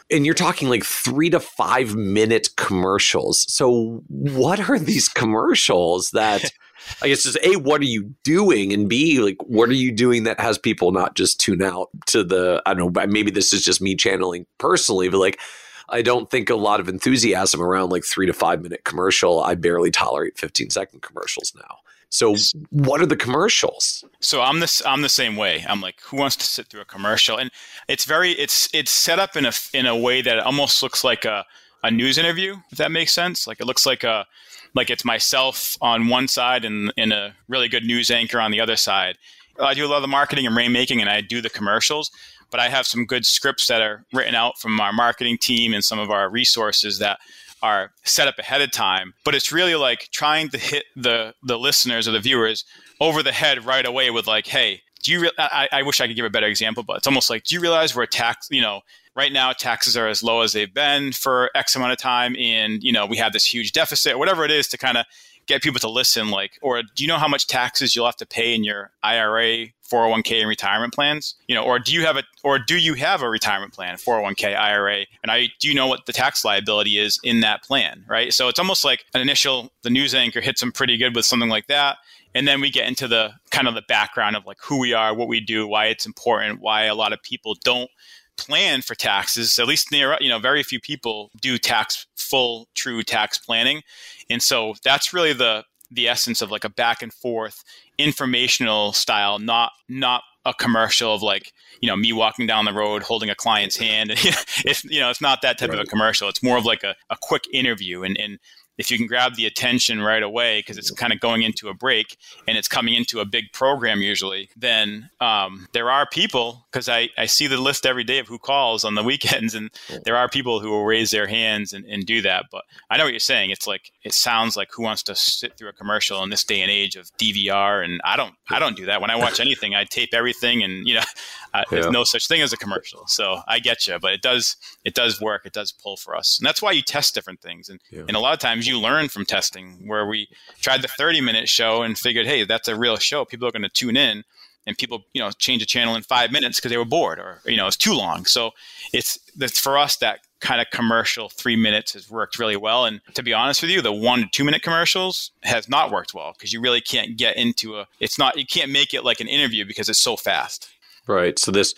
And you're talking like three to five minute commercials. So, what are these commercials that I guess just A, what are you doing? And B, like, what are you doing that has people not just tune out to the, I don't know, maybe this is just me channeling personally, but like, I don't think a lot of enthusiasm around like three to five minute commercial. I barely tolerate 15 second commercials now. So what are the commercials? So I'm this I'm the same way. I'm like, who wants to sit through a commercial? And it's very it's it's set up in a in a way that it almost looks like a a news interview, if that makes sense. Like it looks like a like it's myself on one side and, and a really good news anchor on the other side. I do a lot of the marketing and rainmaking and I do the commercials but I have some good scripts that are written out from our marketing team and some of our resources that are set up ahead of time. But it's really like trying to hit the the listeners or the viewers over the head right away with like, hey, do you? Re- I, I wish I could give a better example, but it's almost like, do you realize we're tax? You know, right now taxes are as low as they've been for X amount of time, and you know we have this huge deficit, whatever it is, to kind of get people to listen like or do you know how much taxes you'll have to pay in your IRA 401k and retirement plans? You know or do you have a or do you have a retirement plan 401k IRA and I do you know what the tax liability is in that plan right? So it's almost like an initial the news anchor hits them pretty good with something like that and then we get into the kind of the background of like who we are what we do why it's important why a lot of people don't plan for taxes at least near you know very few people do tax full true tax planning. And so that's really the the essence of like a back and forth informational style not not a commercial of like you know me walking down the road holding a client's hand. It's you know it's not that type right. of a commercial. It's more of like a, a quick interview and and if you can grab the attention right away because it's kind of going into a break and it's coming into a big program usually then um, there are people because I, I see the list every day of who calls on the weekends and there are people who will raise their hands and, and do that but i know what you're saying. It's like it sounds like who wants to sit through a commercial in this day and age of dvr and i don't i don't do that. When i watch anything i tape everything and you know uh, yeah. there's no such thing as a commercial so i get you but it does it does work it does pull for us and that's why you test different things and, yeah. and a lot of times you learn from testing where we tried the 30 minute show and figured hey that's a real show people are going to tune in and people you know change a channel in five minutes because they were bored or you know it's too long so it's that's for us that kind of commercial three minutes has worked really well and to be honest with you the one to two minute commercials has not worked well because you really can't get into a it's not you can't make it like an interview because it's so fast right so this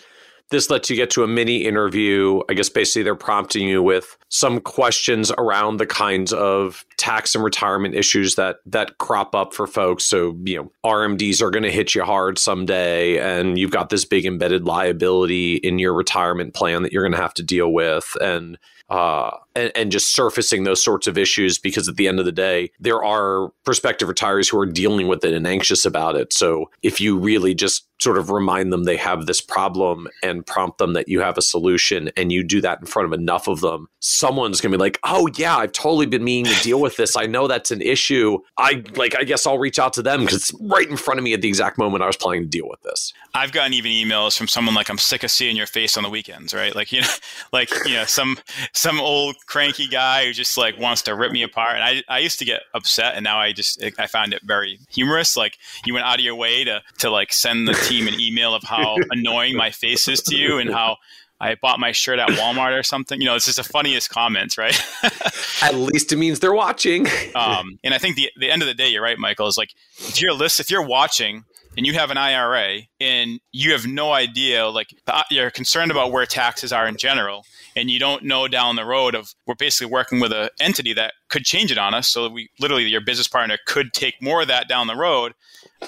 this lets you get to a mini interview. I guess basically they're prompting you with some questions around the kinds of tax and retirement issues that that crop up for folks. So, you know, RMDs are going to hit you hard someday and you've got this big embedded liability in your retirement plan that you're going to have to deal with and uh, and, and, just surfacing those sorts of issues because at the end of the day, there are prospective retirees who are dealing with it and anxious about it. So if you really just sort of remind them they have this problem and prompt them that you have a solution and you do that in front of enough of them, someone's going to be like, "Oh yeah, I've totally been meaning to deal with this. I know that's an issue. I like I guess I'll reach out to them cuz it's right in front of me at the exact moment I was planning to deal with this." I've gotten even emails from someone like I'm sick of seeing your face on the weekends, right? Like, you know, like, you know, some some old cranky guy who just like wants to rip me apart. And I I used to get upset and now I just I found it very humorous. Like you went out of your way to to like send the team an email of how annoying my face is to you and how I bought my shirt at Walmart or something. You know, it's just the funniest comments, right? at least it means they're watching. um, and I think the the end of the day, you're right, Michael. Is like if you're list, if you're watching and you have an IRA and you have no idea, like uh, you're concerned about where taxes are in general, and you don't know down the road of we're basically working with an entity that could change it on us. So we literally your business partner could take more of that down the road.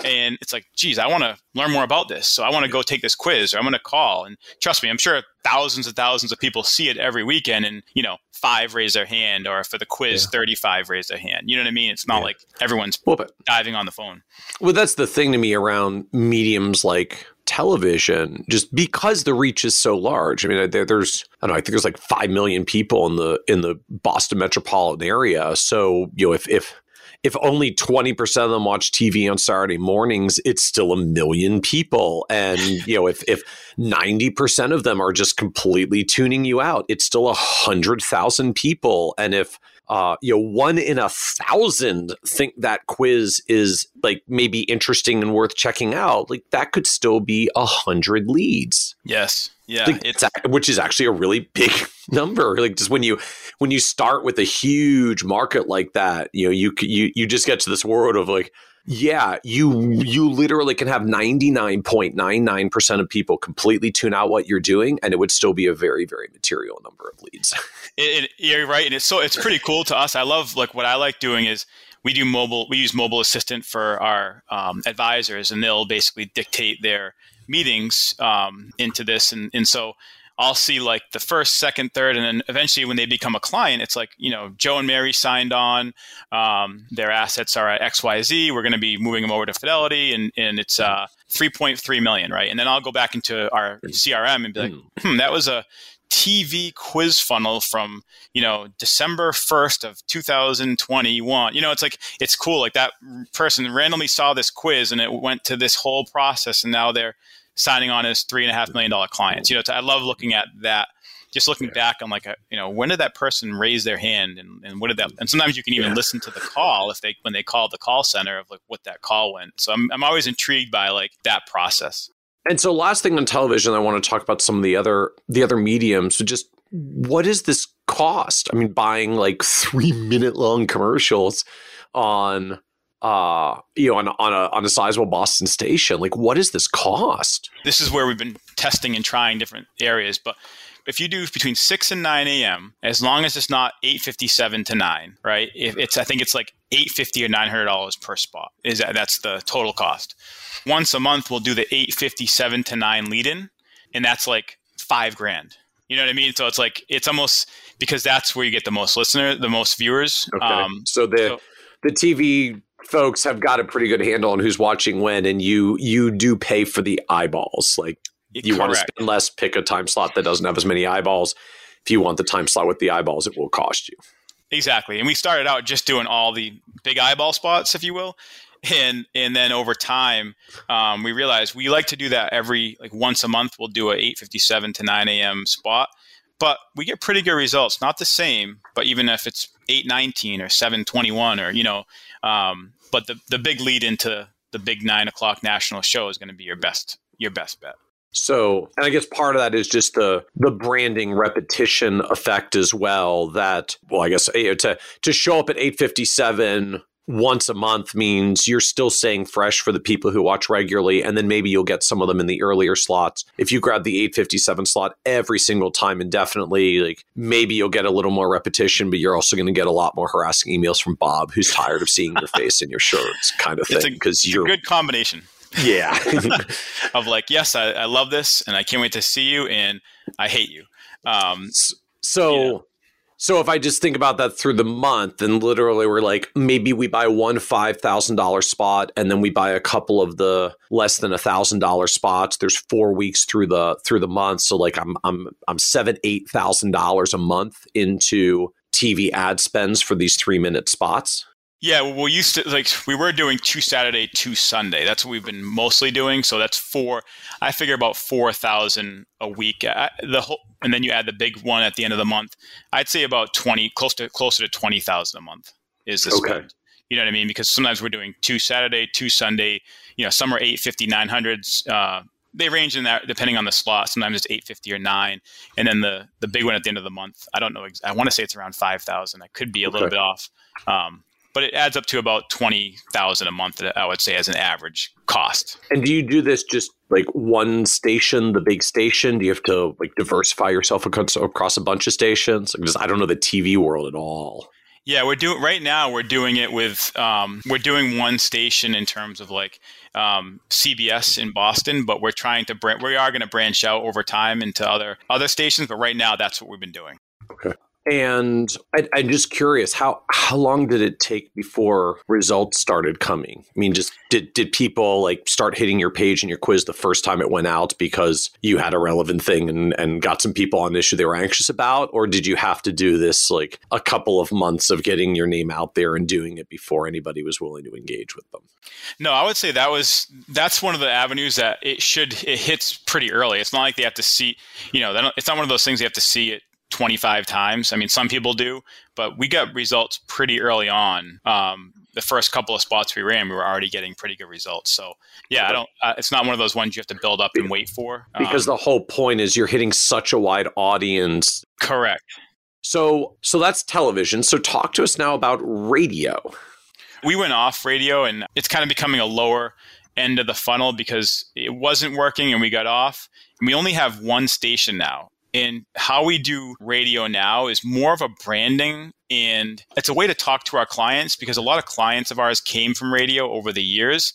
And it's like, geez, I want to learn more about this. So I want to go take this quiz or I'm going to call. And trust me, I'm sure thousands and thousands of people see it every weekend and, you know, five raise their hand or for the quiz, yeah. 35 raise their hand. You know what I mean? It's not yeah. like everyone's well, but, diving on the phone. Well, that's the thing to me around mediums like television just because the reach is so large. I mean, there, there's I don't know, I think there's like five million people in the in the Boston metropolitan area. So you know, if if if only 20% of them watch TV on Saturday mornings, it's still a million people. And, you know, if, if 90% of them are just completely tuning you out, it's still a hundred thousand people. And if uh, you know, one in a thousand think that quiz is like maybe interesting and worth checking out, like that could still be a hundred leads. Yes. Yeah. Like, it's which is actually a really big number. Like just when you when you start with a huge market like that, you know, you you you just get to this world of like, yeah, you you literally can have 99.99% of people completely tune out what you're doing and it would still be a very very material number of leads. It, it, you're right and it's so it's pretty cool to us. I love like what I like doing is we do mobile we use mobile assistant for our um, advisors and they'll basically dictate their meetings um, into this and and so I'll see like the first, second, third, and then eventually when they become a client, it's like, you know, Joe and Mary signed on. Um, their assets are at XYZ. We're going to be moving them over to Fidelity and, and it's uh, 3.3 million, right? And then I'll go back into our CRM and be like, hmm, that was a TV quiz funnel from, you know, December 1st of 2021. You know, it's like, it's cool. Like that person randomly saw this quiz and it went to this whole process and now they're, signing on as three and a half million dollar clients. You know, I love looking at that. Just looking back on like, a, you know, when did that person raise their hand, and, and what did that? And sometimes you can even yeah. listen to the call if they when they called the call center of like what that call went. So I'm I'm always intrigued by like that process. And so, last thing on television, I want to talk about some of the other the other mediums. So, just what is this cost? I mean, buying like three minute long commercials on uh, you know, on, on a on a sizable Boston station. Like, what does this cost? This is where we've been testing and trying different areas, but if you do between 6 and 9 a.m as long as it's not 857 to 9 right if it's i think it's like 850 or 900 dollars per spot is that that's the total cost once a month we'll do the 857 to 9 lead in and that's like five grand you know what i mean so it's like it's almost because that's where you get the most listener the most viewers okay. Um, so the so, the tv folks have got a pretty good handle on who's watching when, and you you do pay for the eyeballs. Like you Correct. want to spend less, pick a time slot that doesn't have as many eyeballs. If you want the time slot with the eyeballs, it will cost you. Exactly. And we started out just doing all the big eyeball spots, if you will. And and then over time, um, we realized we like to do that every like once a month. We'll do a eight fifty seven to nine a.m. spot, but we get pretty good results. Not the same, but even if it's eight nineteen or seven twenty one or you know, um, but the the big lead into the big nine o'clock national show is going to be your best your best bet. So, and I guess part of that is just the the branding repetition effect as well. That well, I guess to to show up at eight fifty seven once a month means you're still staying fresh for the people who watch regularly and then maybe you'll get some of them in the earlier slots. If you grab the 857 slot every single time indefinitely like maybe you'll get a little more repetition but you're also going to get a lot more harassing emails from bob who's tired of seeing your face in your shirts kind of thing because you're a good combination. Yeah. Of like yes I, I, love this and i can't wait to see you and i hate you. Um, so so if I just think about that through the month, and literally we're like, maybe we buy one five thousand dollar spot, and then we buy a couple of the less than a thousand dollar spots. There's four weeks through the through the month, so like I'm I'm I'm seven eight thousand dollars a month into TV ad spends for these three minute spots. Yeah, well, we used to like we were doing two Saturday, two Sunday. That's what we've been mostly doing. So that's four. I figure about four thousand a week. I, the whole, and then you add the big one at the end of the month. I'd say about twenty, close to closer to twenty thousand a month is the okay. spend. You know what I mean? Because sometimes we're doing two Saturday, two Sunday. You know, some are 850, 900s. Uh, they range in that depending on the slot. Sometimes it's 850 or nine, and then the the big one at the end of the month. I don't know. I want to say it's around five thousand. I could be a okay. little bit off. Um, but it adds up to about 20,000 a month I would say as an average cost. And do you do this just like one station, the big station? Do you have to like diversify yourself across a bunch of stations? Because I don't know the TV world at all. Yeah, we're doing right now. We're doing it with um, we're doing one station in terms of like um, CBS in Boston, but we're trying to we are going to branch out over time into other other stations. But right now, that's what we've been doing. Okay. And I, am just curious how how long did it take before results started coming? I mean, just did did people like start hitting your page and your quiz the first time it went out because you had a relevant thing and and got some people on an issue they were anxious about, or did you have to do this like a couple of months of getting your name out there and doing it before anybody was willing to engage with them? No, I would say that was that's one of the avenues that it should it hits pretty early. It's not like they have to see, you know, it's not one of those things they have to see it 25 times. I mean, some people do, but we got results pretty early on. Um, the first couple of spots we ran, we were already getting pretty good results. So, yeah, I don't. Uh, it's not one of those ones you have to build up and wait for. Because um, the whole point is you're hitting such a wide audience. Correct. So, so that's television. So, talk to us now about radio. We went off radio, and it's kind of becoming a lower end of the funnel because it wasn't working, and we got off. And we only have one station now and how we do radio now is more of a branding and it's a way to talk to our clients because a lot of clients of ours came from radio over the years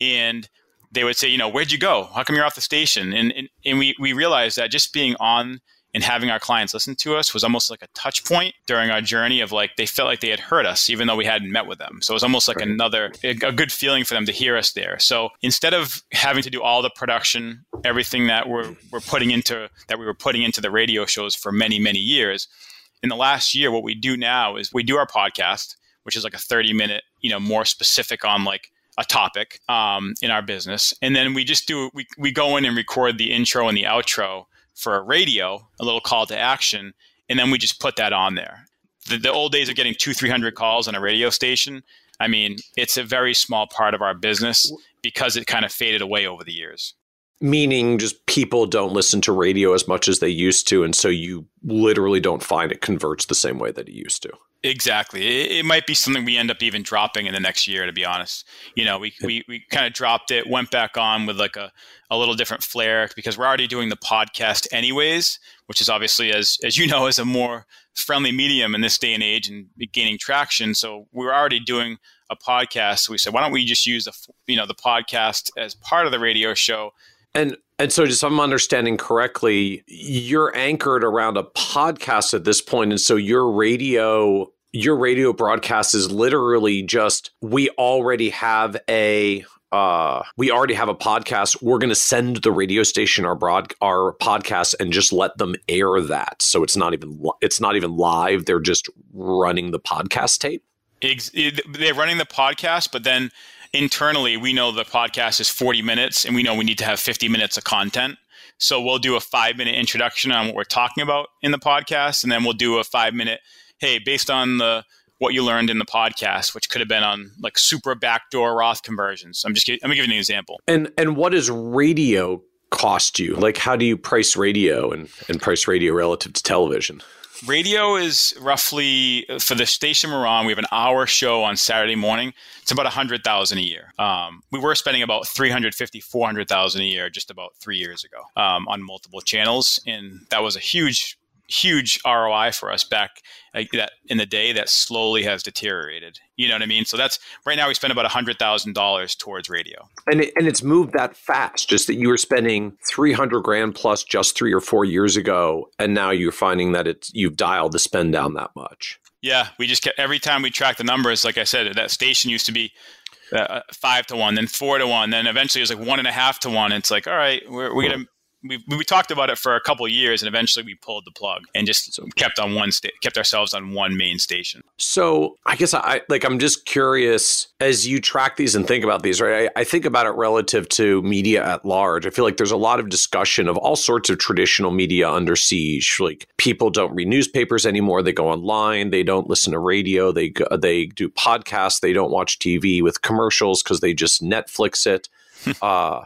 and they would say, you know, where'd you go? How come you're off the station? And, and, and we, we realized that just being on and having our clients listen to us was almost like a touch point during our journey of like they felt like they had heard us even though we hadn't met with them. So it was almost like right. another a good feeling for them to hear us there. So instead of having to do all the production everything that we're, we're putting into that we were putting into the radio shows for many many years in the last year what we do now is we do our podcast which is like a 30 minute you know more specific on like a topic um, in our business. And then we just do we, we go in and record the intro and the outro for a radio, a little call to action, and then we just put that on there. The, the old days of getting two, 300 calls on a radio station, I mean, it's a very small part of our business because it kind of faded away over the years. Meaning, just people don't listen to radio as much as they used to. And so you literally don't find it converts the same way that it used to. Exactly. It, it, might be something we end up even dropping in the next year, to be honest. You know, we, we, we kind of dropped it, went back on with like a, a little different flair because we're already doing the podcast anyways, which is obviously, as, as you know, is a more friendly medium in this day and age and gaining traction. So we are already doing a podcast. So we said, why don't we just use the, you know, the podcast as part of the radio show? And and so, just I'm understanding correctly, you're anchored around a podcast at this point, and so your radio your radio broadcast is literally just we already have a uh, we already have a podcast. We're going to send the radio station our broad our podcast and just let them air that. So it's not even it's not even live. They're just running the podcast tape. they're running the podcast, but then internally we know the podcast is 40 minutes, and we know we need to have 50 minutes of content. So we'll do a five minute introduction on what we're talking about in the podcast, and then we'll do a five minute hey, based on the what you learned in the podcast, which could have been on like super backdoor Roth conversions. I'm just I'm give you an example. And and what does radio cost you? Like how do you price radio and, and price radio relative to television? Radio is roughly for the station we're on. We have an hour show on Saturday morning. It's about a hundred thousand a year. Um, we were spending about 350, 400,000 a year just about three years ago um, on multiple channels, and that was a huge huge ROI for us back like that in the day that slowly has deteriorated. You know what I mean? So that's right now we spend about hundred thousand dollars towards radio, and it, and it's moved that fast. Just that you were spending three hundred grand plus just three or four years ago, and now you're finding that it's you've dialed the spend down that much. Yeah, we just kept every time we track the numbers. Like I said, that station used to be uh, five to one, then four to one, then eventually it was like one and a half to one. It's like, all right, we're, we're gonna we, we talked about it for a couple years and eventually we pulled the plug and just kept on one sta- kept ourselves on one main station. So i guess i like i'm just curious as you track these and think about these right I, I think about it relative to media at large. I feel like there's a lot of discussion of all sorts of traditional media under siege. Like people don't read newspapers anymore. They go online. They don't listen to radio. They go, they do podcasts. They don't watch tv with commercials because they just netflix it. Uh,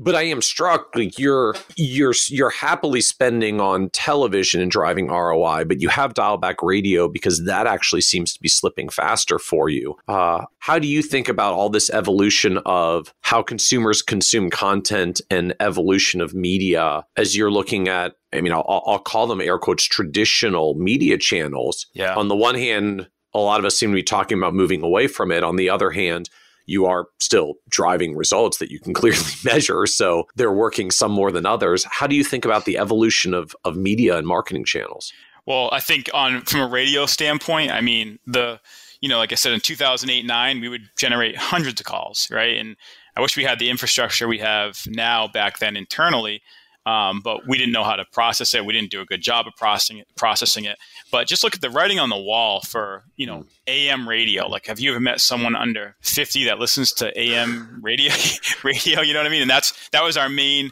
but I am struck like you're you're you're happily spending on television and driving ROI, but you have dial back radio because that actually seems to be slipping faster for you. Uh, how do you think about all this evolution of how consumers consume content and evolution of media as you're looking at? I mean, I'll, I'll call them air quotes traditional media channels. Yeah. On the one hand, a lot of us seem to be talking about moving away from it. On the other hand, you are still driving results that you can clearly measure. So they're working some more than others. How do you think about the evolution of, of media and marketing channels? Well, I think on from a radio standpoint, I mean the you know, like I said, in 2008 nine, we would generate hundreds of calls, right? And I wish we had the infrastructure we have now back then internally um, but we didn't know how to process it. We didn't do a good job of processing it, processing it. But just look at the writing on the wall for you know AM radio. Like, have you ever met someone under fifty that listens to AM radio? radio, you know what I mean? And that's that was our main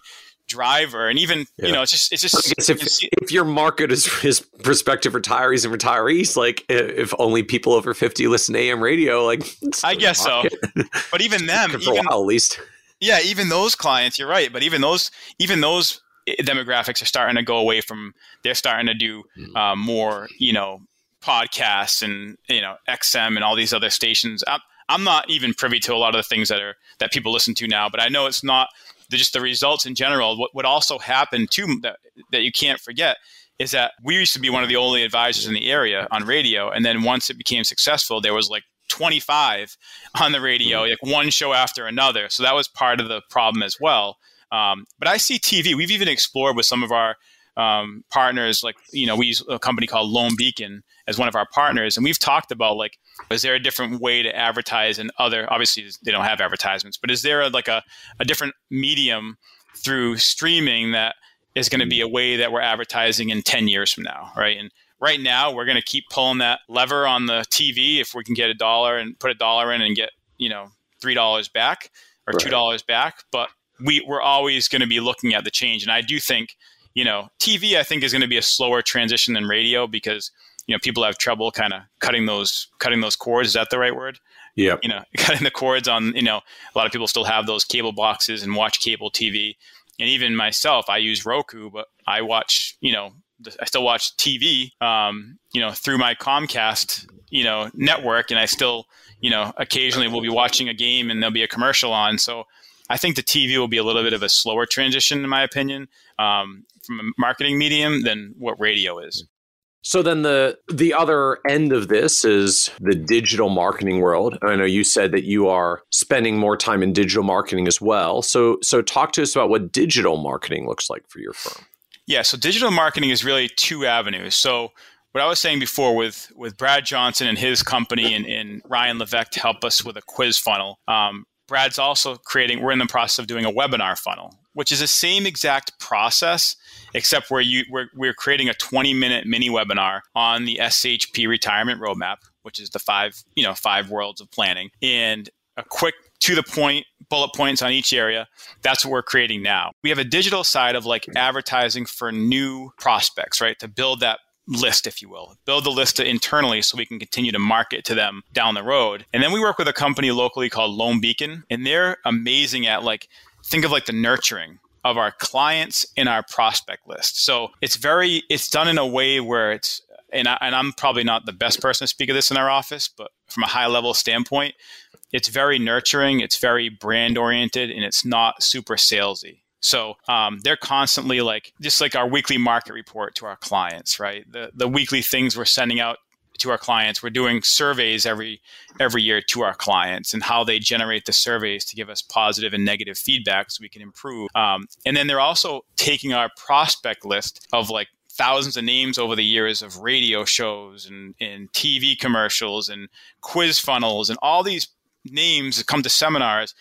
driver. And even yeah. you know, it's just it's just. if, if your market is, is prospective retirees and retirees, like if only people over fifty listen to AM radio, like I guess so. But even them, for even, a while at least yeah, even those clients, you're right, but even those even those demographics are starting to go away from. They're starting to do mm-hmm. uh, more, you know, podcasts and you know XM and all these other stations. I'm, I'm not even privy to a lot of the things that are that people listen to now, but I know it's not just the results in general. What what also happened too that that you can't forget is that we used to be one of the only advisors in the area on radio, and then once it became successful, there was like 25 on the radio, mm-hmm. like one show after another. So that was part of the problem as well. Um, but I see TV. We've even explored with some of our um, partners, like you know, we use a company called Lone Beacon as one of our partners, and we've talked about like, is there a different way to advertise and other? Obviously, they don't have advertisements, but is there a, like a, a different medium through streaming that is going to be a way that we're advertising in 10 years from now, right? And right now we're going to keep pulling that lever on the TV if we can get a dollar and put a dollar in and get you know three dollars back or two dollars back. But we we're always going to be looking at the change, and I do think you know TV I think is going to be a slower transition than radio because you know people have trouble kind of cutting those cutting those cords. Is that the right word? Yeah. You know, cutting the cords on, you know, a lot of people still have those cable boxes and watch cable TV. And even myself, I use Roku, but I watch, you know, I still watch TV, um, you know, through my Comcast, you know, network, and I still, you know, occasionally will be watching a game and there'll be a commercial on. So I think the TV will be a little bit of a slower transition, in my opinion, um, from a marketing medium than what radio is. So then the the other end of this is the digital marketing world. I know you said that you are spending more time in digital marketing as well. So so talk to us about what digital marketing looks like for your firm. Yeah, so digital marketing is really two avenues. So what I was saying before with with Brad Johnson and his company and, and Ryan Levesque to help us with a quiz funnel. Um, Brad's also creating. We're in the process of doing a webinar funnel, which is the same exact process, except where you we're, we're creating a 20 minute mini webinar on the SHP retirement roadmap, which is the five you know five worlds of planning, and a quick to the point bullet points on each area. That's what we're creating now. We have a digital side of like advertising for new prospects, right? To build that list, if you will, build the list internally so we can continue to market to them down the road. And then we work with a company locally called Lone Beacon, and they're amazing at like, think of like the nurturing of our clients in our prospect list. So it's very, it's done in a way where it's, and, I, and I'm probably not the best person to speak of this in our office, but from a high level standpoint, it's very nurturing, it's very brand oriented, and it's not super salesy. So um, they're constantly like just like our weekly market report to our clients, right? The the weekly things we're sending out to our clients. We're doing surveys every every year to our clients and how they generate the surveys to give us positive and negative feedback so we can improve. Um, and then they're also taking our prospect list of like thousands of names over the years of radio shows and, and TV commercials and quiz funnels and all these names that come to seminars,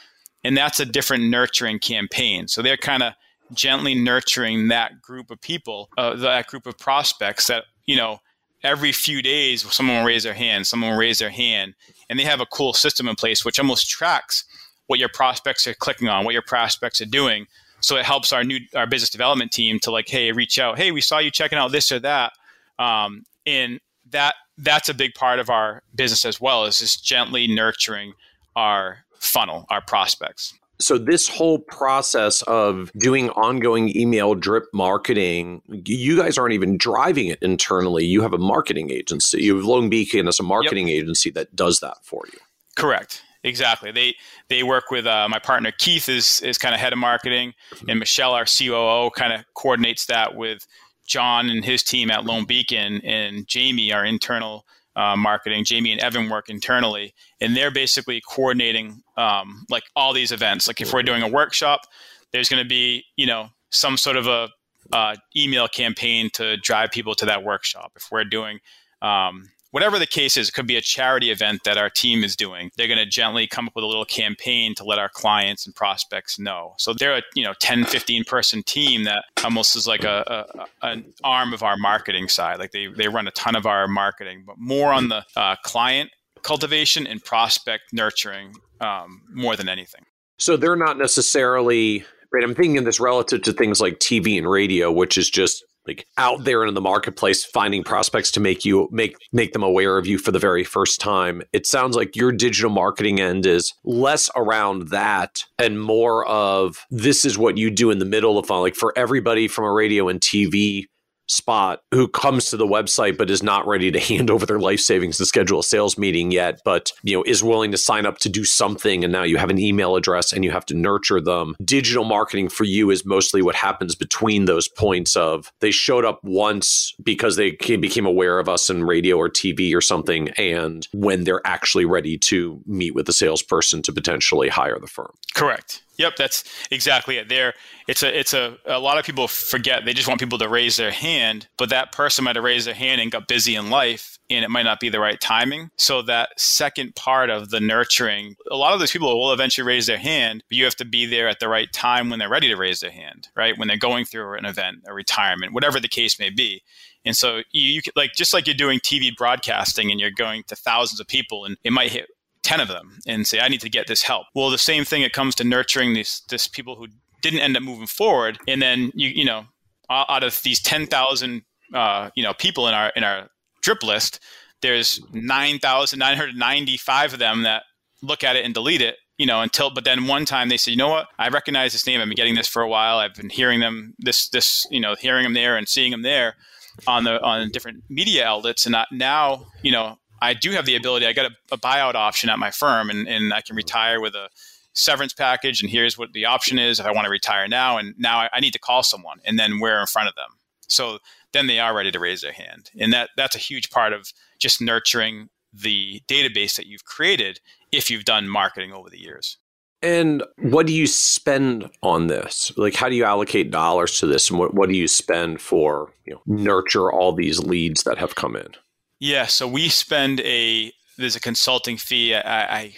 and that's a different nurturing campaign. So they're kind of gently nurturing that group of people, uh, that group of prospects that you know every few days someone will raise their hand, someone will raise their hand, and they have a cool system in place which almost tracks what your prospects are clicking on, what your prospects are doing. So it helps our new our business development team to like, hey, reach out. Hey, we saw you checking out this or that, um, and that that's a big part of our business as well. Is just gently nurturing our funnel, our prospects. So this whole process of doing ongoing email drip marketing, you guys aren't even driving it internally. You have a marketing agency. You have Lone Beacon as a marketing yep. agency that does that for you. Correct. Exactly. They they work with uh, my partner Keith is is kind of head of marketing, mm-hmm. and Michelle, our COO, kind of coordinates that with John and his team at Lone Beacon, and Jamie, our internal uh, marketing. Jamie and Evan work internally, and they're basically coordinating um, like all these events. Like if we're doing a workshop, there's going to be you know some sort of a uh, email campaign to drive people to that workshop. If we're doing um, whatever the case is, it could be a charity event that our team is doing. They're going to gently come up with a little campaign to let our clients and prospects know. So they're a you know 10, 15 person team that almost is like a, a an arm of our marketing side. Like they they run a ton of our marketing, but more on the uh, client cultivation and prospect nurturing um, more than anything. So they're not necessarily right. I'm thinking this relative to things like TV and radio, which is just like out there in the marketplace finding prospects to make you make make them aware of you for the very first time. It sounds like your digital marketing end is less around that and more of this is what you do in the middle of like for everybody from a radio and tv spot who comes to the website but is not ready to hand over their life savings to schedule a sales meeting yet but you know is willing to sign up to do something and now you have an email address and you have to nurture them. Digital marketing for you is mostly what happens between those points of they showed up once because they became aware of us in radio or TV or something and when they're actually ready to meet with the salesperson to potentially hire the firm. Correct Yep, that's exactly it. There, it's a, it's a. A lot of people forget they just want people to raise their hand, but that person might have raised their hand and got busy in life, and it might not be the right timing. So that second part of the nurturing, a lot of those people will eventually raise their hand, but you have to be there at the right time when they're ready to raise their hand, right? When they're going through an event, a retirement, whatever the case may be. And so you, you like just like you're doing TV broadcasting and you're going to thousands of people, and it might hit 10 of them and say, I need to get this help. Well, the same thing, it comes to nurturing these, this people who didn't end up moving forward. And then you, you know, out of these 10,000, uh, you know, people in our, in our drip list, there's 9,995 of them that look at it and delete it you know until but then one time they said you know what i recognize this name i've been getting this for a while i've been hearing them this this you know hearing them there and seeing them there on the on different media outlets and now you know I do have the ability. I got a, a buyout option at my firm, and, and I can retire with a severance package. And here's what the option is if I want to retire now. And now I, I need to call someone, and then we're in front of them. So then they are ready to raise their hand, and that that's a huge part of just nurturing the database that you've created if you've done marketing over the years. And what do you spend on this? Like, how do you allocate dollars to this, and what, what do you spend for you know nurture all these leads that have come in? Yeah, so we spend a there's a consulting fee. I, I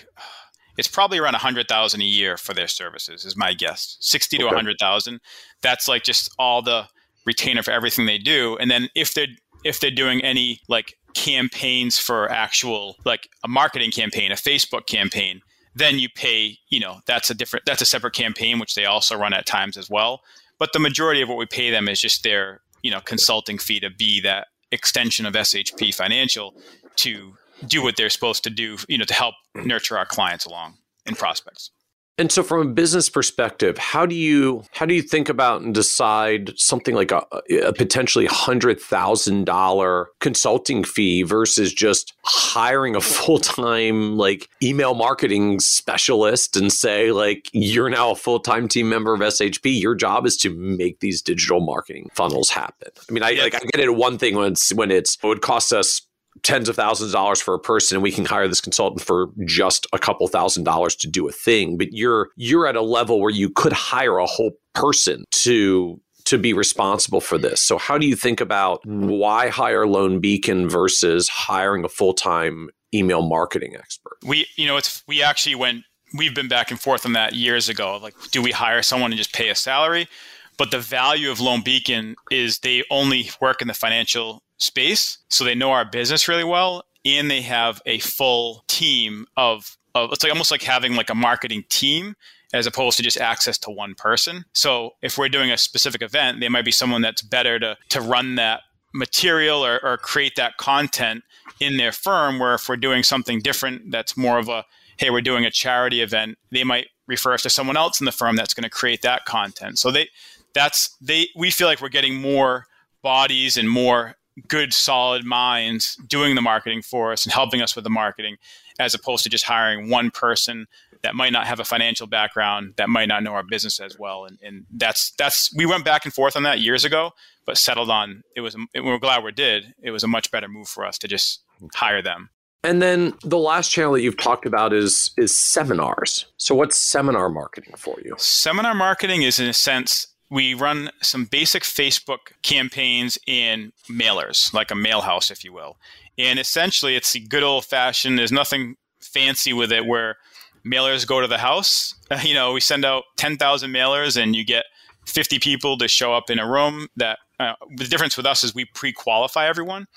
it's probably around a hundred thousand a year for their services, is my guess. Sixty okay. to a hundred thousand. That's like just all the retainer for everything they do. And then if they're if they're doing any like campaigns for actual like a marketing campaign, a Facebook campaign, then you pay, you know, that's a different that's a separate campaign which they also run at times as well. But the majority of what we pay them is just their, you know, consulting fee to be that extension of SHP Financial to do what they're supposed to do, you know, to help nurture our clients along and prospects. And so from a business perspective, how do you how do you think about and decide something like a, a potentially $100,000 consulting fee versus just hiring a full-time like email marketing specialist and say like you're now a full-time team member of SHP, your job is to make these digital marketing funnels happen. I mean, I like I get it one thing when it's when it's it would cost us tens of thousands of dollars for a person and we can hire this consultant for just a couple thousand dollars to do a thing. But you're you're at a level where you could hire a whole person to to be responsible for this. So how do you think about hmm. why hire Lone Beacon versus hiring a full-time email marketing expert? We you know it's we actually went we've been back and forth on that years ago. Like do we hire someone and just pay a salary? But the value of Lone Beacon is they only work in the financial space. So they know our business really well and they have a full team of, of it's like almost like having like a marketing team as opposed to just access to one person. So if we're doing a specific event, there might be someone that's better to to run that material or, or create that content in their firm where if we're doing something different that's more of a hey we're doing a charity event they might refer us to someone else in the firm that's going to create that content so they that's they we feel like we're getting more bodies and more good, solid minds doing the marketing for us and helping us with the marketing, as opposed to just hiring one person that might not have a financial background, that might not know our business as well. And, and that's that's we went back and forth on that years ago, but settled on it was. It, we're glad we did. It was a much better move for us to just hire them. And then the last channel that you've talked about is is seminars. So what's seminar marketing for you? Seminar marketing is in a sense we run some basic Facebook campaigns in mailers, like a mail house, if you will. And essentially, it's the good old fashioned, there's nothing fancy with it where mailers go to the house. You know, we send out 10,000 mailers and you get 50 people to show up in a room that uh, the difference with us is we pre-qualify everyone.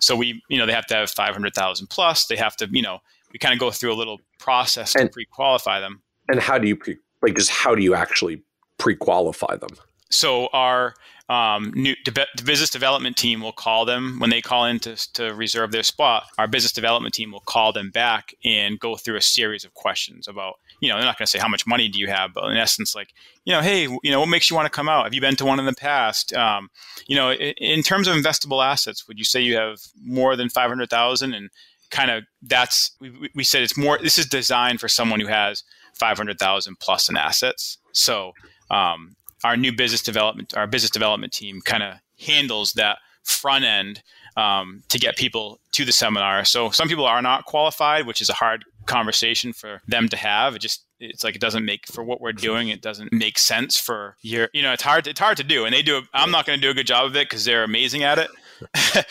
So we, you know, they have to have 500,000 plus. They have to, you know, we kind of go through a little process to pre-qualify them. And how do you pre like just how do you actually pre-qualify them? So our um, new de- business development team will call them when they call in to, to reserve their spot. Our business development team will call them back and go through a series of questions about, you know, they're not going to say how much money do you have, but in essence, like, you know, hey, you know, what makes you want to come out? Have you been to one in the past? Um, you know, in, in terms of investable assets, would you say you have more than five hundred thousand? And kind of that's we, we said it's more. This is designed for someone who has five hundred thousand plus in assets. So um, our new business development, our business development team kind of handles that front end um, to get people to the seminar. So some people are not qualified, which is a hard conversation for them to have. It just it's like it doesn't make for what we're doing. It doesn't make sense for your you know it's hard it's hard to do, and they do. I'm not going to do a good job of it because they're amazing at it.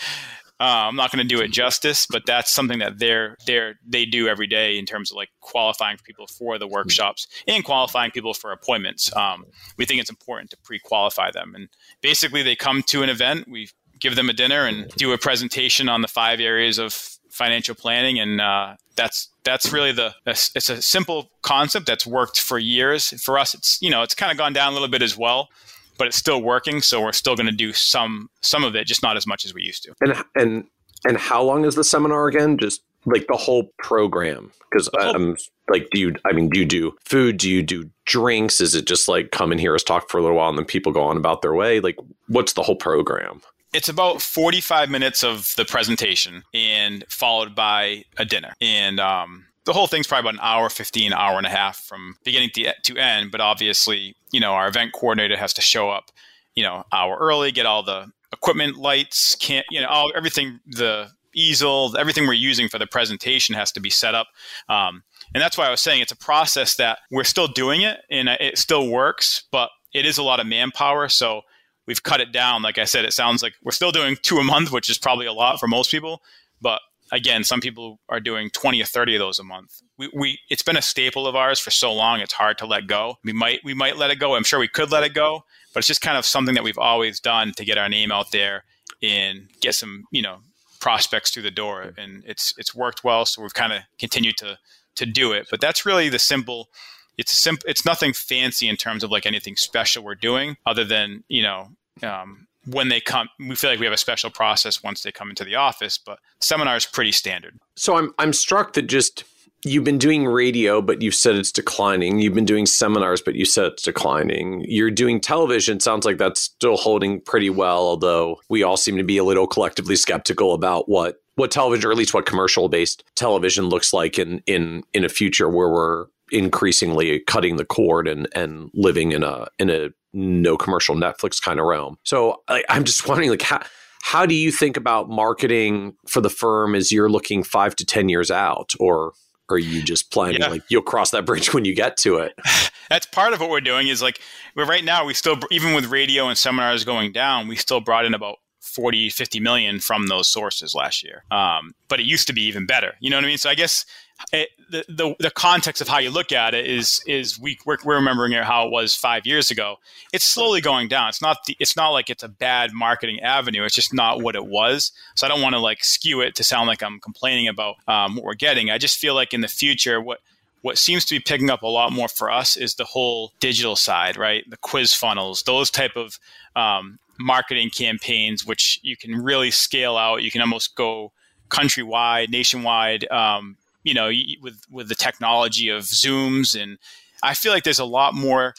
Uh, I'm not going to do it justice, but that's something that they're they're they do every day in terms of like qualifying people for the workshops and qualifying people for appointments. Um, we think it's important to pre-qualify them, and basically they come to an event. We give them a dinner and do a presentation on the five areas of financial planning, and uh, that's that's really the it's a simple concept that's worked for years. For us, it's you know it's kind of gone down a little bit as well but it's still working. So we're still going to do some some of it, just not as much as we used to. And and and how long is the seminar again? Just like the whole program? Because I'm like, do you? I mean, do you do food? Do you do drinks? Is it just like come and hear us talk for a little while, and then people go on about their way? Like, what's the whole program? It's about 45 minutes of the presentation and followed by a dinner. And um, the whole thing's probably about an hour 15 hour and a half from beginning to, to end but obviously you know our event coordinator has to show up you know hour early get all the equipment lights can't you know all everything the easel everything we're using for the presentation has to be set up. Um, and that's why i was saying it's a process that we're still doing it and it still works but it is a lot of manpower so we've cut it down. Like i said it sounds like we're still doing two a month which is probably a lot for most people but again, some people are doing 20 or 30 of those a month. We, we, it's been a staple of ours for so long. It's hard to let go. We might, we might let it go. I'm sure we could let it go, but it's just kind of something that we've always done to get our name out there and get some, you know, prospects through the door. And it's, it's worked well. So we've kind of continued to, to do it, but that's really the simple, it's simple. It's nothing fancy in terms of like anything special we're doing other than, you know, um, when they come we feel like we have a special process once they come into the office but seminar is pretty standard. So i'm i'm struck that just you've been doing radio but you've said it's declining. You've been doing seminars but you said it's declining. You're doing television. Sounds like that's still holding pretty well although we all seem to be a little collectively skeptical about what what television or at least what commercial based television looks like in in in a future where we're increasingly cutting the cord and and living in a in a no commercial Netflix kind of realm. So I, I'm just wondering, like, how how do you think about marketing for the firm as you're looking five to ten years out, or are you just planning yeah. like you'll cross that bridge when you get to it? That's part of what we're doing. Is like, right now we still even with radio and seminars going down, we still brought in about 40 50 million from those sources last year um, but it used to be even better you know what i mean so i guess it, the, the, the context of how you look at it is is we we're, we're remembering how it was five years ago. It's slowly going down. It's not the, it's not like it's a bad marketing avenue. It's just not what it was. So I don't want to like skew it to sound like I'm complaining about um, what we're getting. I just feel like in the future, what what seems to be picking up a lot more for us is the whole digital side, right? The quiz funnels, those type of um, marketing campaigns, which you can really scale out. You can almost go countrywide, nationwide. Um, you know, with with the technology of Zooms, and I feel like there's a lot more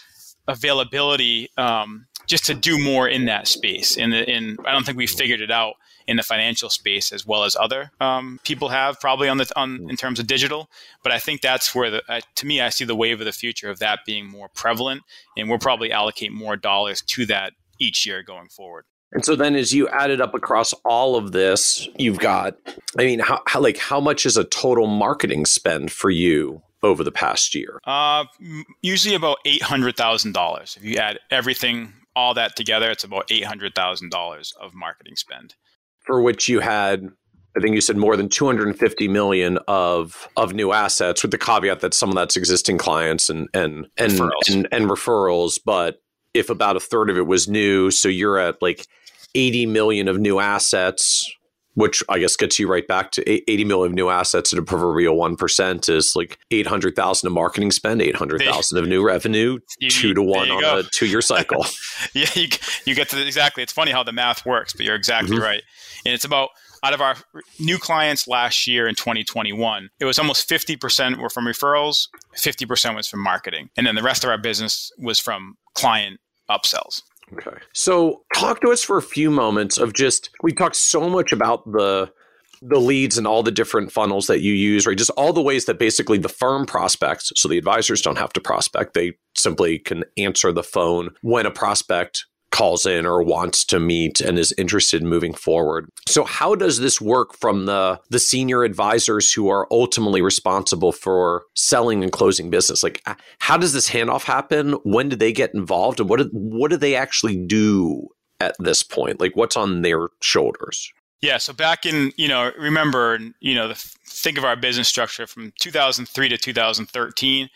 availability um, just to do more in that space. And in I don't think we've figured it out in the financial space as well as other um, people have probably on the on in terms of digital. But I think that's where the uh, to me I see the wave of the future of that being more prevalent, and we'll probably allocate more dollars to that each year going forward. And so then as you add it up across all of this, you've got I mean how, how like how much is a total marketing spend for you over the past year? Uh usually about $800,000. If you add everything all that together it's about $800,000 of marketing spend. For which you had I think you said more than 250 million of of new assets, with the caveat that some of that's existing clients and and and referrals. And, and referrals. But if about a third of it was new, so you're at like 80 million of new assets, which I guess gets you right back to 80 million of new assets at a proverbial 1% is like 800,000 of marketing spend, 800,000 of new revenue, you, two to one on go. a two year cycle. yeah, you, you get to the, exactly. It's funny how the math works, but you're exactly mm-hmm. right. And it's about out of our new clients last year in 2021, it was almost 50% were from referrals, 50% was from marketing. And then the rest of our business was from client upsells. Okay. So talk to us for a few moments of just we talked so much about the the leads and all the different funnels that you use, right? Just all the ways that basically the firm prospects, so the advisors don't have to prospect. They simply can answer the phone when a prospect calls in or wants to meet and is interested in moving forward. So how does this work from the the senior advisors who are ultimately responsible for selling and closing business? Like how does this handoff happen? When do they get involved and what do, what do they actually do at this point? Like what's on their shoulders? Yeah, so back in, you know, remember, you know, the, think of our business structure from 2003 to 2013,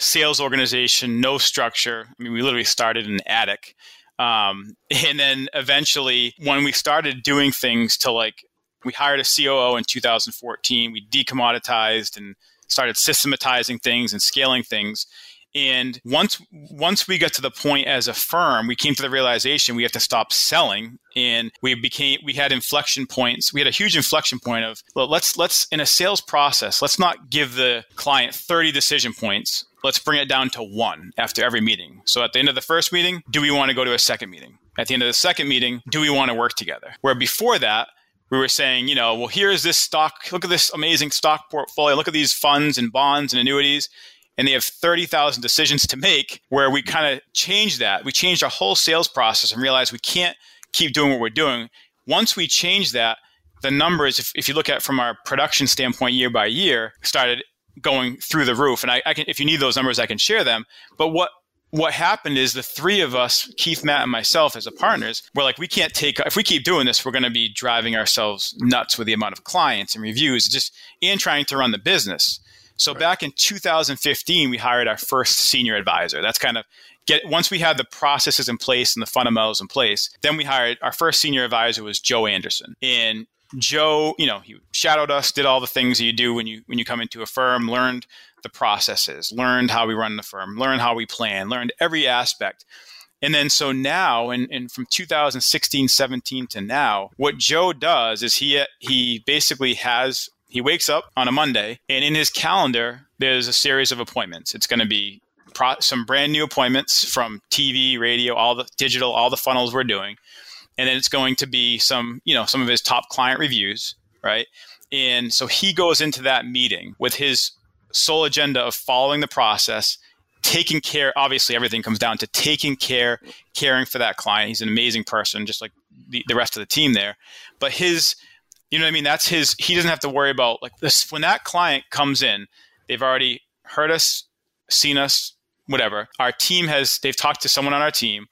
sales organization, no structure. I mean, we literally started in an attic um, and then eventually, when we started doing things to like, we hired a COO in 2014, we decommoditized and started systematizing things and scaling things. And once once we got to the point as a firm, we came to the realization we have to stop selling, and we became we had inflection points. We had a huge inflection point of well, let's let's in a sales process, let's not give the client 30 decision points. Let's bring it down to one after every meeting. So at the end of the first meeting, do we want to go to a second meeting? At the end of the second meeting, do we want to work together? Where before that, we were saying, you know, well, here's this stock. Look at this amazing stock portfolio. Look at these funds and bonds and annuities and they have 30,000 decisions to make where we mm-hmm. kind of change that. We changed our whole sales process and realized we can't keep doing what we're doing. Once we changed that, the numbers, if, if you look at from our production standpoint year by year, started going through the roof. And I, I can, if you need those numbers, I can share them. But what what happened is the three of us, Keith, Matt, and myself as a partners, we're like, we can't take, if we keep doing this, we're going to be driving ourselves nuts with the amount of clients and reviews, just and trying to run the business. So right. back in 2015, we hired our first senior advisor. That's kind of get once we had the processes in place and the fundamentals in place, then we hired our first senior advisor was Joe Anderson. And Joe, you know, he shadowed us, did all the things you do when you when you come into a firm, learned the processes, learned how we run the firm, learned how we plan, learned every aspect. And then so now, and, and from 2016, 17 to now, what Joe does is he he basically has he wakes up on a Monday, and in his calendar, there's a series of appointments. It's going to be pro- some brand new appointments from TV, radio, all the digital, all the funnels we're doing, and then it's going to be some, you know, some of his top client reviews, right? And so he goes into that meeting with his sole agenda of following the process, taking care. Obviously, everything comes down to taking care, caring for that client. He's an amazing person, just like the, the rest of the team there. But his you know what I mean? That's his. He doesn't have to worry about like this. When that client comes in, they've already heard us, seen us, whatever. Our team has. They've talked to someone on our team.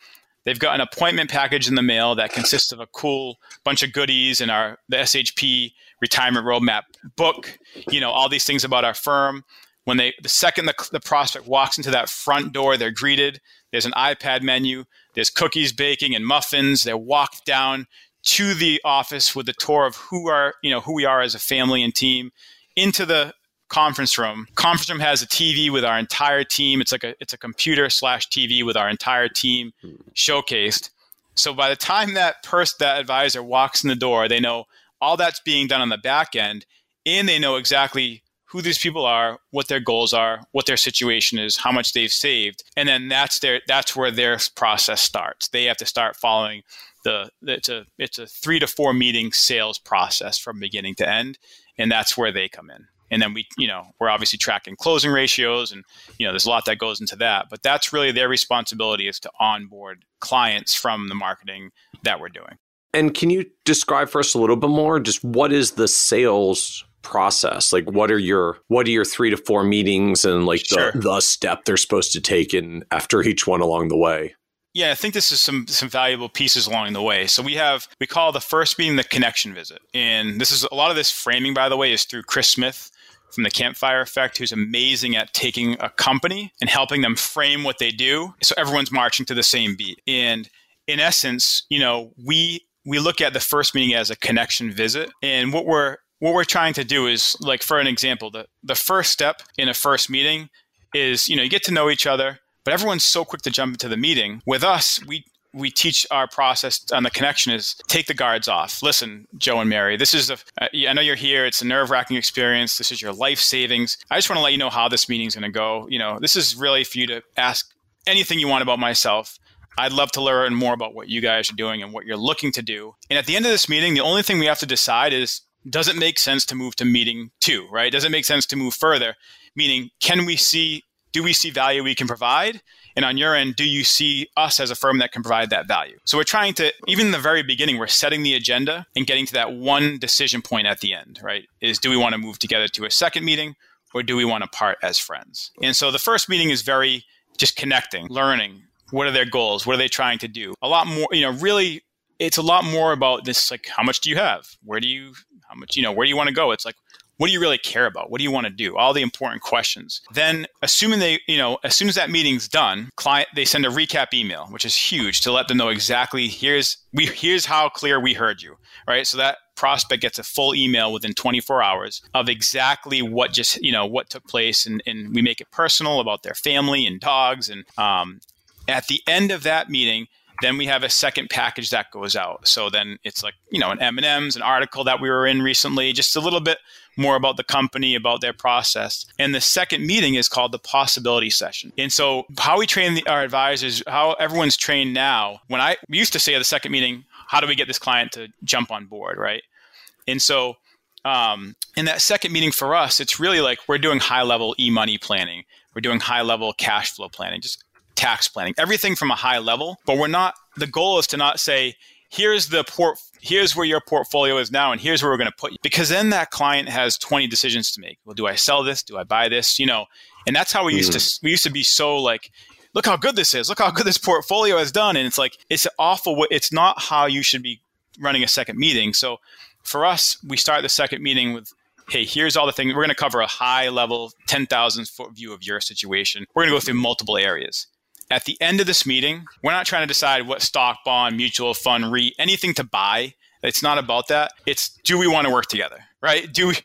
They've got an appointment package in the mail that consists of a cool bunch of goodies and our the SHP retirement roadmap book. You know all these things about our firm. When they the second the, the prospect walks into that front door, they're greeted. There's an iPad menu. There's cookies baking and muffins. They're walked down to the office with a tour of who are you know who we are as a family and team into the conference room. Conference room has a tv with our entire team. It's like a it's a computer slash tv with our entire team showcased. So by the time that person that advisor walks in the door they know all that's being done on the back end and they know exactly who these people are what their goals are what their situation is how much they've saved and then that's their that's where their process starts. They have to start following the it's a it's a three to four meeting sales process from beginning to end, and that's where they come in. and then we you know we're obviously tracking closing ratios and you know there's a lot that goes into that but that's really their responsibility is to onboard clients from the marketing that we're doing and can you describe for us a little bit more just what is the sales process like what are your what are your three to four meetings and like sure. the, the step they're supposed to take in after each one along the way yeah, I think this is some some valuable pieces along the way. So we have we call the first meeting the connection visit, and this is a lot of this framing, by the way, is through Chris Smith from the Campfire Effect, who's amazing at taking a company and helping them frame what they do, so everyone's marching to the same beat. And in essence, you know, we we look at the first meeting as a connection visit, and what we're what we're trying to do is like for an example, the the first step in a first meeting is you know you get to know each other but everyone's so quick to jump into the meeting. With us, we we teach our process on the connection is take the guards off. Listen, Joe and Mary, this is a, uh, I know you're here. It's a nerve wracking experience. This is your life savings. I just want to let you know how this meeting's going to go. You know, this is really for you to ask anything you want about myself. I'd love to learn more about what you guys are doing and what you're looking to do. And at the end of this meeting, the only thing we have to decide is does it make sense to move to meeting two, right? Does it make sense to move further? Meaning, can we see do we see value we can provide? And on your end, do you see us as a firm that can provide that value? So we're trying to, even in the very beginning, we're setting the agenda and getting to that one decision point at the end, right? Is do we want to move together to a second meeting or do we want to part as friends? And so the first meeting is very just connecting, learning. What are their goals? What are they trying to do? A lot more, you know, really, it's a lot more about this like, how much do you have? Where do you, how much, you know, where do you want to go? It's like, what do you really care about? What do you want to do? All the important questions. Then, assuming they, you know, as soon as that meeting's done, client they send a recap email, which is huge to let them know exactly here's we here's how clear we heard you, right? So that prospect gets a full email within 24 hours of exactly what just you know what took place, and, and we make it personal about their family and dogs. And um, at the end of that meeting, then we have a second package that goes out. So then it's like you know an M and M's, an article that we were in recently, just a little bit more about the company, about their process. And the second meeting is called the possibility session. And so, how we train the, our advisors, how everyone's trained now, when I used to say at the second meeting, how do we get this client to jump on board, right? And so, um, in that second meeting for us, it's really like we're doing high level e money planning, we're doing high level cash flow planning, just tax planning, everything from a high level. But we're not, the goal is to not say, here's the port here's where your portfolio is now and here's where we're going to put you. Because then that client has 20 decisions to make. Well do i sell this? Do i buy this? You know and that's how we used to mm-hmm. we used to be so like look how good this is look how good this portfolio has done. And it's like it's awful it's not how you should be running a second meeting. So for us we start the second meeting with hey here's all the things. We're going to cover a high level 10000 foot view of your situation. We're going to go through multiple areas at the end of this meeting, we're not trying to decide what stock, bond, mutual fund, REIT, anything to buy. It's not about that. It's do we want to work together, right? Do we,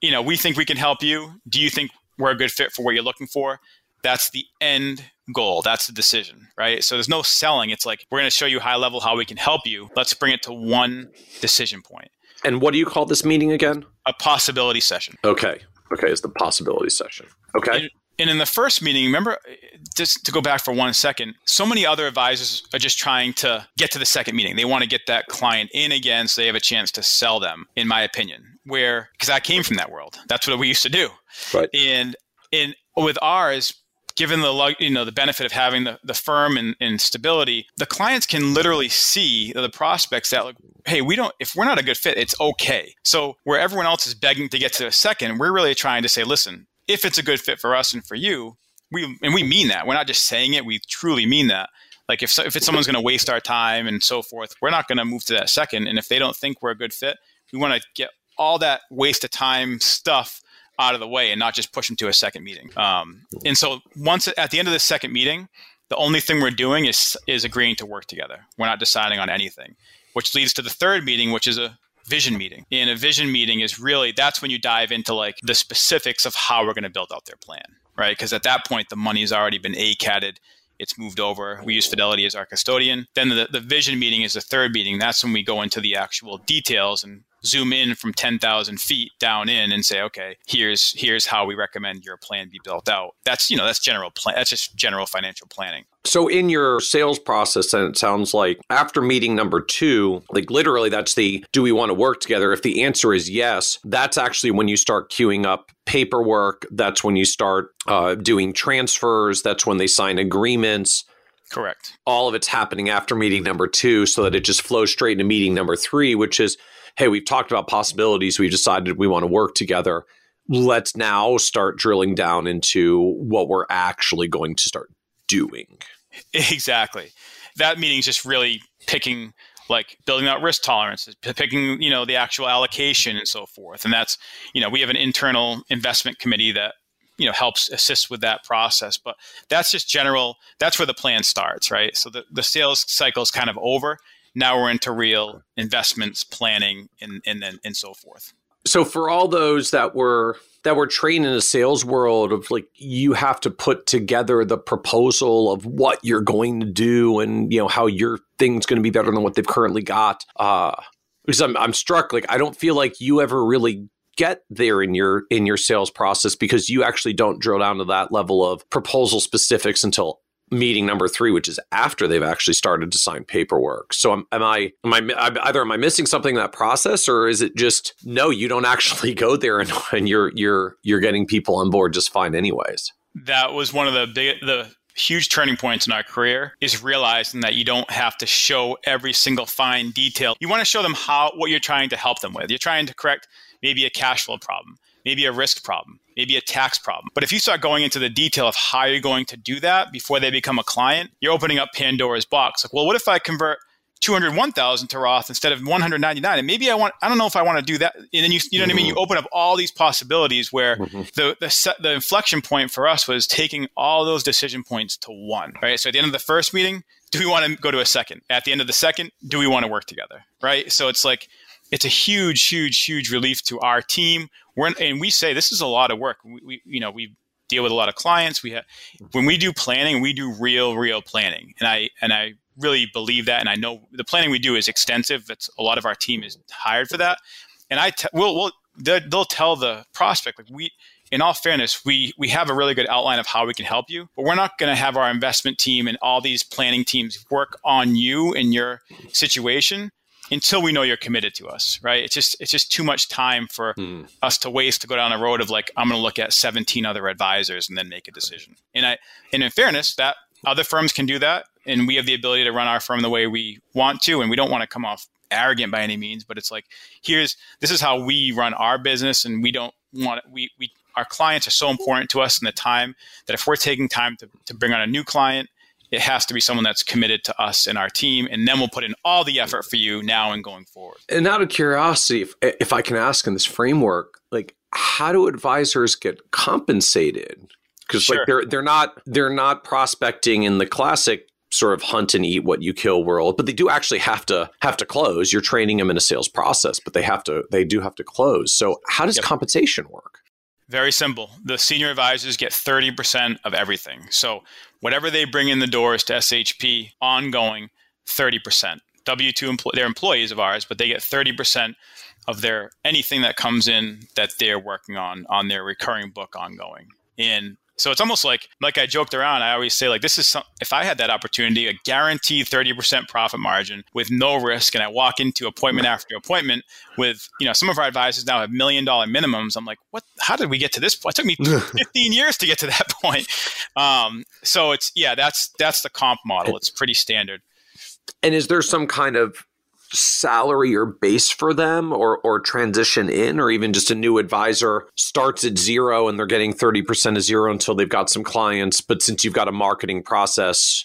you know, we think we can help you. Do you think we're a good fit for what you're looking for? That's the end goal. That's the decision, right? So there's no selling. It's like we're going to show you high level how we can help you. Let's bring it to one decision point. And what do you call this meeting again? A possibility session. Okay. Okay, it's the possibility session. Okay. And in the first meeting, remember, just to go back for one second, so many other advisors are just trying to get to the second meeting. They want to get that client in again so they have a chance to sell them, in my opinion. Where, because I came from that world, that's what we used to do. Right. And, and with ours, given the you know the benefit of having the, the firm and, and stability the clients can literally see the prospects that like hey we don't if we're not a good fit it's okay so where everyone else is begging to get to a second we're really trying to say listen if it's a good fit for us and for you, we and we mean that. We're not just saying it; we truly mean that. Like if if it's someone's going to waste our time and so forth, we're not going to move to that second. And if they don't think we're a good fit, we want to get all that waste of time stuff out of the way and not just push them to a second meeting. Um, and so once at the end of the second meeting, the only thing we're doing is is agreeing to work together. We're not deciding on anything, which leads to the third meeting, which is a vision meeting. And a vision meeting is really that's when you dive into like the specifics of how we're going to build out their plan, right? Because at that point, the money's already been ACATed. It's moved over. We use Fidelity as our custodian. Then the, the vision meeting is the third meeting. That's when we go into the actual details and zoom in from 10,000 feet down in and say, okay, here's here's how we recommend your plan be built out. That's you know that's general plan. That's just general financial planning. So in your sales process, then it sounds like after meeting number two, like literally that's the do we want to work together? If the answer is yes, that's actually when you start queuing up paperwork. That's when you start uh, doing transfers. That's when they sign agreements. Correct. All of it's happening after meeting number two so that it just flows straight into meeting number three, which is, hey, we've talked about possibilities. We've decided we want to work together. Let's now start drilling down into what we're actually going to start doing. Exactly. That meeting is just really picking like building out risk tolerances, picking, you know, the actual allocation and so forth. And that's, you know, we have an internal investment committee that, you know, helps assist with that process. But that's just general, that's where the plan starts, right? So the, the sales cycle is kind of over. Now we're into real investments, planning, and, and and so forth. So for all those that were that were trained in a sales world of like you have to put together the proposal of what you're going to do and you know how your thing's going to be better than what they've currently got. Uh, because I'm I'm struck like I don't feel like you ever really get there in your in your sales process because you actually don't drill down to that level of proposal specifics until meeting number three, which is after they've actually started to sign paperwork. So am, am, I am I either am I missing something in that process, or is it just no? You don't actually go there, and, and you're you're you're getting people on board just fine, anyways. That was one of the big the huge turning points in our career is realizing that you don't have to show every single fine detail. You want to show them how what you're trying to help them with. You're trying to correct maybe a cash flow problem maybe a risk problem, maybe a tax problem. But if you start going into the detail of how you're going to do that before they become a client, you're opening up Pandora's box. Like, well, what if I convert 201,000 to Roth instead of 199. And maybe I want, I don't know if I want to do that. And then you, you know what I mean? You mm-hmm. open up all these possibilities where mm-hmm. the, the, set, the inflection point for us was taking all those decision points to one, right? So at the end of the first meeting, do we want to go to a second? At the end of the second, do we want to work together? Right. So it's like, it's a huge, huge, huge relief to our team. We're and we say this is a lot of work. We, we, you know, we deal with a lot of clients. We have when we do planning, we do real, real planning, and I and I really believe that. And I know the planning we do is extensive. It's a lot of our team is hired for that, and I t- will will they'll tell the prospect like we in all fairness, we we have a really good outline of how we can help you, but we're not going to have our investment team and all these planning teams work on you and your situation until we know you're committed to us, right? It's just it's just too much time for hmm. us to waste to go down a road of like I'm going to look at 17 other advisors and then make a decision. And I and in fairness, that other firms can do that, and we have the ability to run our firm the way we want to, and we don't want to come off arrogant by any means, but it's like here's this is how we run our business, and we don't want we we our clients are so important to us in the time that if we're taking time to, to bring on a new client it has to be someone that's committed to us and our team and then we'll put in all the effort for you now and going forward and out of curiosity if, if i can ask in this framework like how do advisors get compensated because sure. like they're they're not they're not prospecting in the classic sort of hunt and eat what you kill world but they do actually have to have to close you're training them in a sales process but they have to they do have to close so how does yep. compensation work very simple. The senior advisors get 30% of everything. So whatever they bring in the doors to SHP ongoing, 30%. W2 empl- they're employees of ours, but they get 30% of their anything that comes in that they're working on on their recurring book ongoing. And so it's almost like, like I joked around. I always say, like, this is some, if I had that opportunity, a guaranteed 30% profit margin with no risk, and I walk into appointment after appointment with, you know, some of our advisors now have million dollar minimums. I'm like, what, how did we get to this point? It took me 15 years to get to that point. Um, so it's, yeah, that's, that's the comp model. It's pretty standard. And is there some kind of salary or base for them or or transition in or even just a new advisor starts at zero and they're getting 30% of zero until they've got some clients but since you've got a marketing process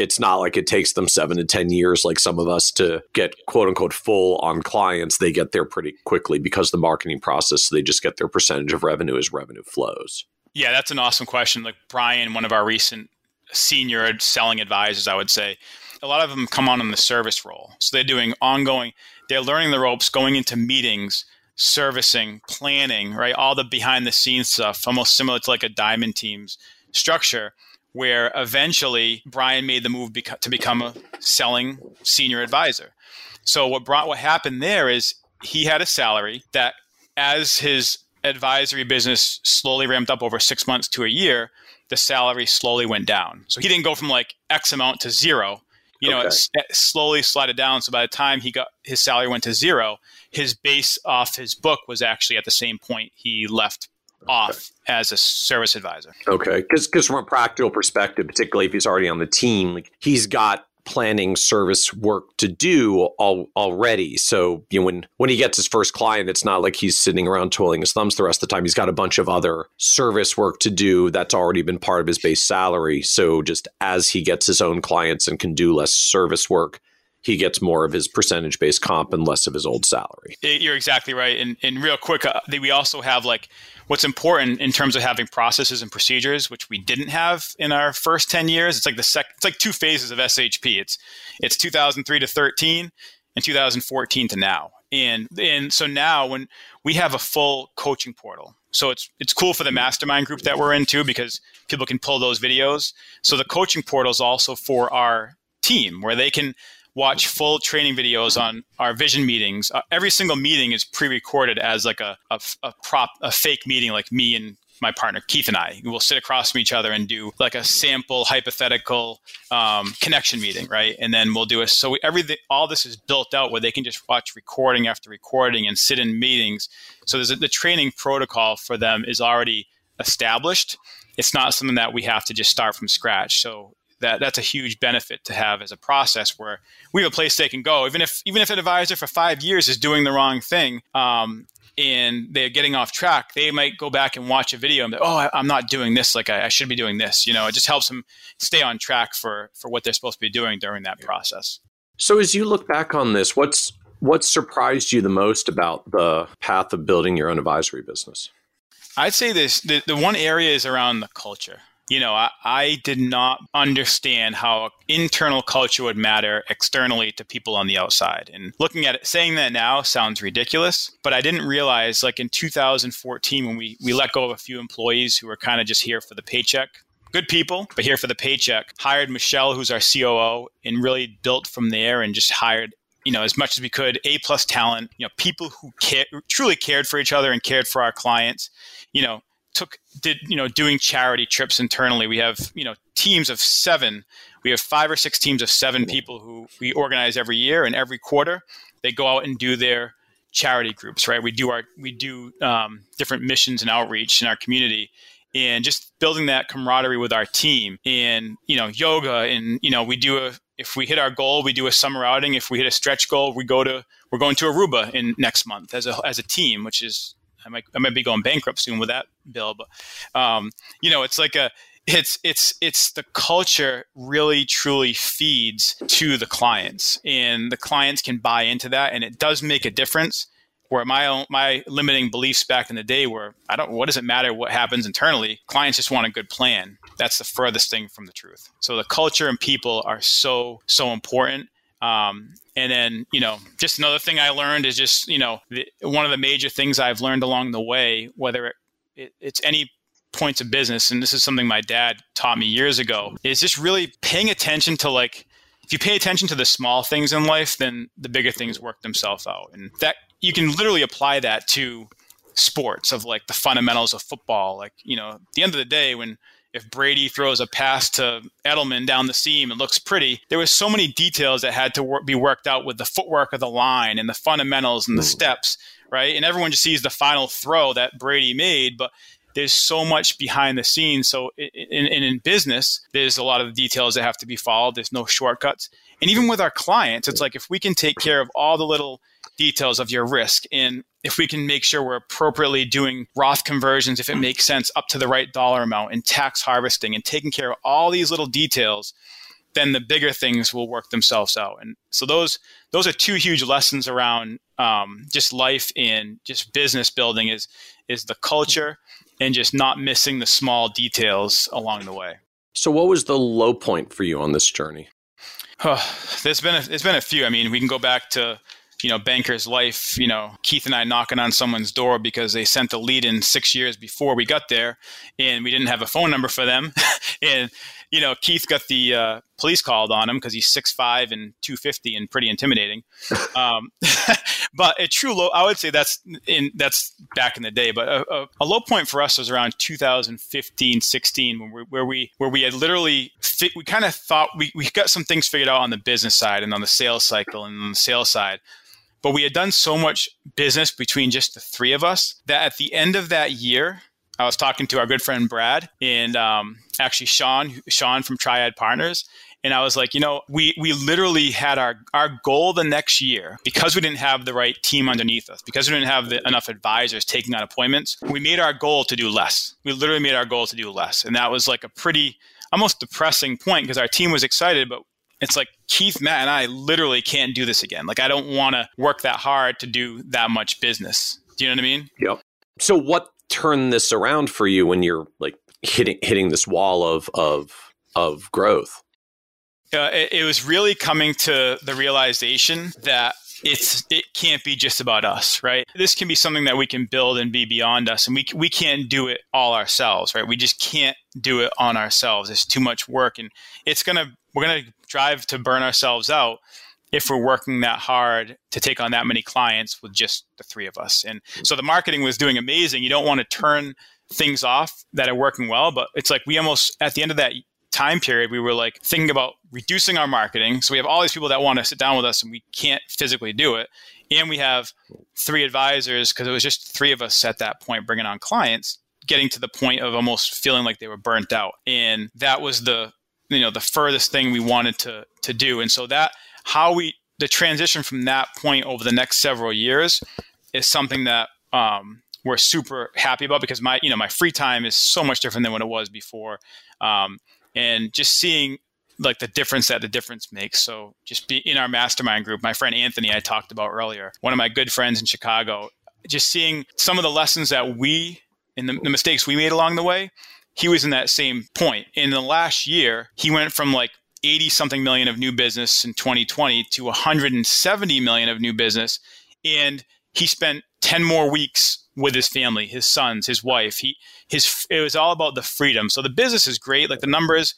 it's not like it takes them seven to 10 years like some of us to get quote unquote full on clients. They get there pretty quickly because the marketing process, so they just get their percentage of revenue as revenue flows. Yeah, that's an awesome question. Like Brian, one of our recent senior selling advisors, I would say, a lot of them come on in the service role. So they're doing ongoing, they're learning the ropes, going into meetings, servicing, planning, right? All the behind the scenes stuff, almost similar to like a diamond team's structure, where eventually Brian made the move beca- to become a selling senior advisor. So what brought what happened there is he had a salary that as his advisory business slowly ramped up over six months to a year, the salary slowly went down. So he didn't go from like X amount to zero. You know, okay. it, it slowly slided down. So by the time he got his salary went to zero, his base off his book was actually at the same point he left off as a service advisor. Okay, because from a practical perspective, particularly if he's already on the team, like he's got planning service work to do al- already. So you know, when when he gets his first client, it's not like he's sitting around twiddling his thumbs the rest of the time. He's got a bunch of other service work to do that's already been part of his base salary. So just as he gets his own clients and can do less service work, he gets more of his percentage based comp and less of his old salary. You're exactly right. And, and real quick, uh, we also have like what's important in terms of having processes and procedures, which we didn't have in our first 10 years. It's like the sec- it's like two phases of SHP. It's it's 2003 to 13 and 2014 to now. And and so now when we have a full coaching portal. So it's it's cool for the mastermind group that we're in too because people can pull those videos. So the coaching portal is also for our team where they can watch full training videos on our vision meetings. Uh, every single meeting is pre-recorded as like a, a, a, prop, a fake meeting, like me and my partner Keith and I. We'll sit across from each other and do like a sample hypothetical um, connection meeting, right? And then we'll do a so everything. All this is built out where they can just watch recording after recording and sit in meetings. So there's a, the training protocol for them is already established. It's not something that we have to just start from scratch. So that that's a huge benefit to have as a process where we have a place they can go. Even if even if an advisor for five years is doing the wrong thing um, and they're getting off track they might go back and watch a video and be, oh I, am not doing this like I, I, should be doing this. You know it just helps them stay on track for for what they're supposed to be doing during that process. So as you look back on this what's what surprised you the most about the path of building your own advisory business? I'd say this the, the one area is around the culture you know, I, I, did not understand how internal culture would matter externally to people on the outside. And looking at it, saying that now sounds ridiculous, but I didn't realize like in 2014 when we, we let go of a few employees who were kind of just here for the paycheck. Good people, but here for the paycheck. Hired Michelle, who's our COO, and really built from there and just hired you know as much as we could a plus talent you know people who care, truly cared for each other and cared for our clients you know took did you know doing charity trips internally. We have you know teams of seven. We have five or six teams of seven people who we organize every year and every quarter they go out and do their charity groups right? We do our we do um, different missions and outreach in our community and just building that camaraderie with our team and you know yoga and you know we do a if we hit our goal we do a summer outing. If we hit a stretch goal we go to we're going to aruba in next month as a as a team which is I might I might be going bankrupt soon with that bill, but um, you know, it's like a it's it's it's the culture really truly feeds to the clients, and the clients can buy into that, and it does make a difference. Where my own my limiting beliefs back in the day were I don't what does it matter what happens internally? Clients just want a good plan. That's the furthest thing from the truth. So the culture and people are so so important um, and then, you know, just another thing I learned is just, you know, the, one of the major things I've learned along the way, whether it, it, it's any points of business, and this is something my dad taught me years ago, is just really paying attention to like, if you pay attention to the small things in life, then the bigger things work themselves out. And that you can literally apply that to sports of like the fundamentals of football. Like, you know, at the end of the day, when if Brady throws a pass to Edelman down the seam, it looks pretty. There was so many details that had to wor- be worked out with the footwork of the line and the fundamentals and the steps, right? And everyone just sees the final throw that Brady made, but there's so much behind the scenes. So in, in, in business, there's a lot of details that have to be followed. There's no shortcuts. And even with our clients, it's like if we can take care of all the little details of your risk and if we can make sure we're appropriately doing Roth conversions, if it makes sense, up to the right dollar amount, and tax harvesting, and taking care of all these little details, then the bigger things will work themselves out. And so those those are two huge lessons around um, just life and just business building is is the culture and just not missing the small details along the way. So, what was the low point for you on this journey? Oh, there's been a, there's been a few. I mean, we can go back to you know, banker's life, you know, Keith and I knocking on someone's door because they sent the lead in six years before we got there and we didn't have a phone number for them. and, you know, Keith got the uh, police called on him because he's 6'5 and 250 and pretty intimidating. Um, but a true low, I would say that's in that's back in the day. But a, a, a low point for us was around 2015, 16, when we, where we where we had literally fi- we kind of thought we we got some things figured out on the business side and on the sales cycle and on the sales side. But we had done so much business between just the three of us that at the end of that year, I was talking to our good friend Brad and um, actually Sean, Sean from Triad Partners, and I was like, you know, we we literally had our our goal the next year because we didn't have the right team underneath us, because we didn't have the, enough advisors taking on appointments. We made our goal to do less. We literally made our goal to do less, and that was like a pretty almost depressing point because our team was excited, but it's like Keith, Matt, and I literally can't do this again. Like I don't want to work that hard to do that much business. Do you know what I mean? Yep. So what turn this around for you when you're like hitting hitting this wall of of of growth? Uh, it, it was really coming to the realization that it's it can't be just about us, right? This can be something that we can build and be beyond us, and we we can't do it all ourselves, right? We just can't do it on ourselves. It's too much work, and it's gonna we're gonna drive to burn ourselves out if we're working that hard to take on that many clients with just the three of us. And so the marketing was doing amazing. You don't want to turn things off that are working well, but it's like we almost at the end of that time period, we were like thinking about reducing our marketing. So we have all these people that want to sit down with us and we can't physically do it. And we have three advisors because it was just three of us at that point bringing on clients, getting to the point of almost feeling like they were burnt out. And that was the you know the furthest thing we wanted to to do. And so that how we the transition from that point over the next several years is something that um, we're super happy about because my you know my free time is so much different than what it was before um, and just seeing like the difference that the difference makes so just be in our mastermind group my friend anthony i talked about earlier one of my good friends in chicago just seeing some of the lessons that we and the, the mistakes we made along the way he was in that same point in the last year he went from like 80 something million of new business in 2020 to 170 million of new business. And he spent 10 more weeks with his family, his sons, his wife. He, his, it was all about the freedom. So the business is great. Like the numbers,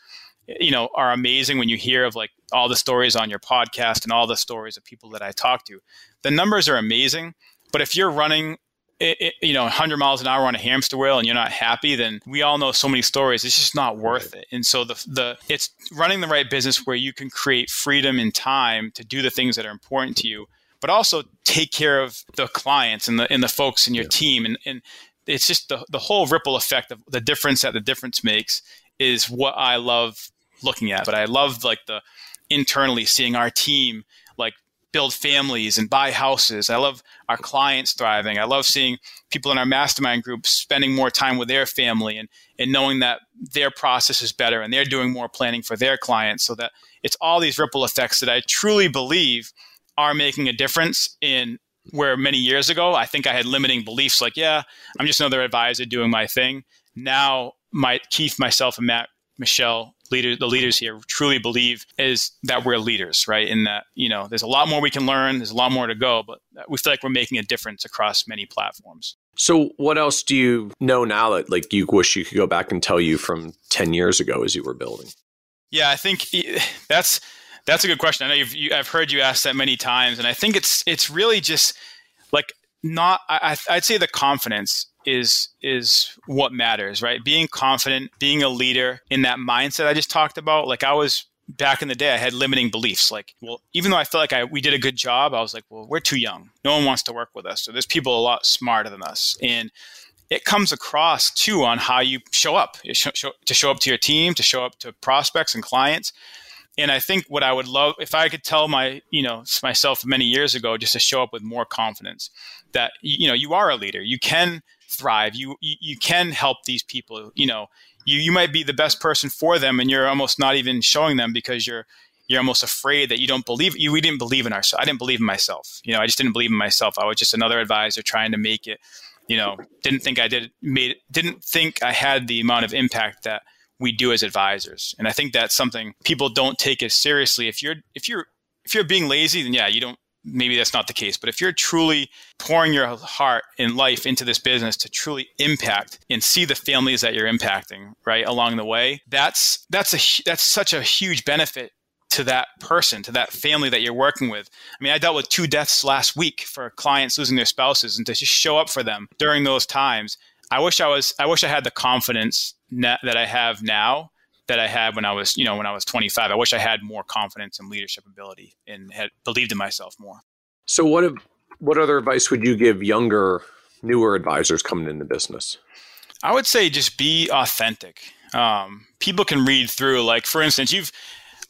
you know, are amazing when you hear of like all the stories on your podcast and all the stories of people that I talk to. The numbers are amazing. But if you're running it, it, you know 100 miles an hour on a hamster wheel and you're not happy then we all know so many stories it's just not worth it and so the the it's running the right business where you can create freedom and time to do the things that are important to you but also take care of the clients and the and the folks in your yeah. team and and it's just the, the whole ripple effect of the difference that the difference makes is what I love looking at. But I love like the internally seeing our team like build families and buy houses. I love our clients thriving. I love seeing people in our mastermind group spending more time with their family and, and knowing that their process is better and they're doing more planning for their clients so that it's all these ripple effects that I truly believe are making a difference in where many years ago I think I had limiting beliefs like, yeah, I'm just another advisor doing my thing. Now my Keith, myself, and Matt Michelle leader, the leaders here truly believe is that we're leaders, right? In that, you know, there's a lot more we can learn, there's a lot more to go, but we feel like we're making a difference across many platforms. So, what else do you know now that like you wish you could go back and tell you from 10 years ago as you were building? Yeah, I think that's that's a good question. I know you've, you, I've heard you ask that many times, and I think it's it's really just like not. I, I'd say the confidence is is what matters, right? Being confident, being a leader in that mindset I just talked about. Like I was back in the day, I had limiting beliefs. Like, well, even though I felt like I we did a good job, I was like, well, we're too young. No one wants to work with us. So there's people a lot smarter than us, and it comes across too on how you show up show, show, to show up to your team, to show up to prospects and clients. And I think what I would love if I could tell my, you know, myself many years ago, just to show up with more confidence that, you know, you are a leader. You can thrive. You, you, you can help these people. You know, you you might be the best person for them, and you're almost not even showing them because you're you're almost afraid that you don't believe you. We didn't believe in ourselves. I didn't believe in myself. You know, I just didn't believe in myself. I was just another advisor trying to make it. You know, didn't think I did made didn't think I had the amount of impact that we do as advisors. And I think that's something people don't take as seriously. If you're if you're if you're being lazy, then yeah, you don't maybe that's not the case. But if you're truly pouring your heart and life into this business to truly impact and see the families that you're impacting right along the way, that's that's a that's such a huge benefit to that person, to that family that you're working with. I mean, I dealt with two deaths last week for clients losing their spouses, and to just show up for them during those times. I wish I was. I wish I had the confidence that I have now that I had when I was, you know, when I was 25. I wish I had more confidence and leadership ability and had believed in myself more. So, what what other advice would you give younger, newer advisors coming into business? I would say just be authentic. Um, people can read through, like for instance, you've,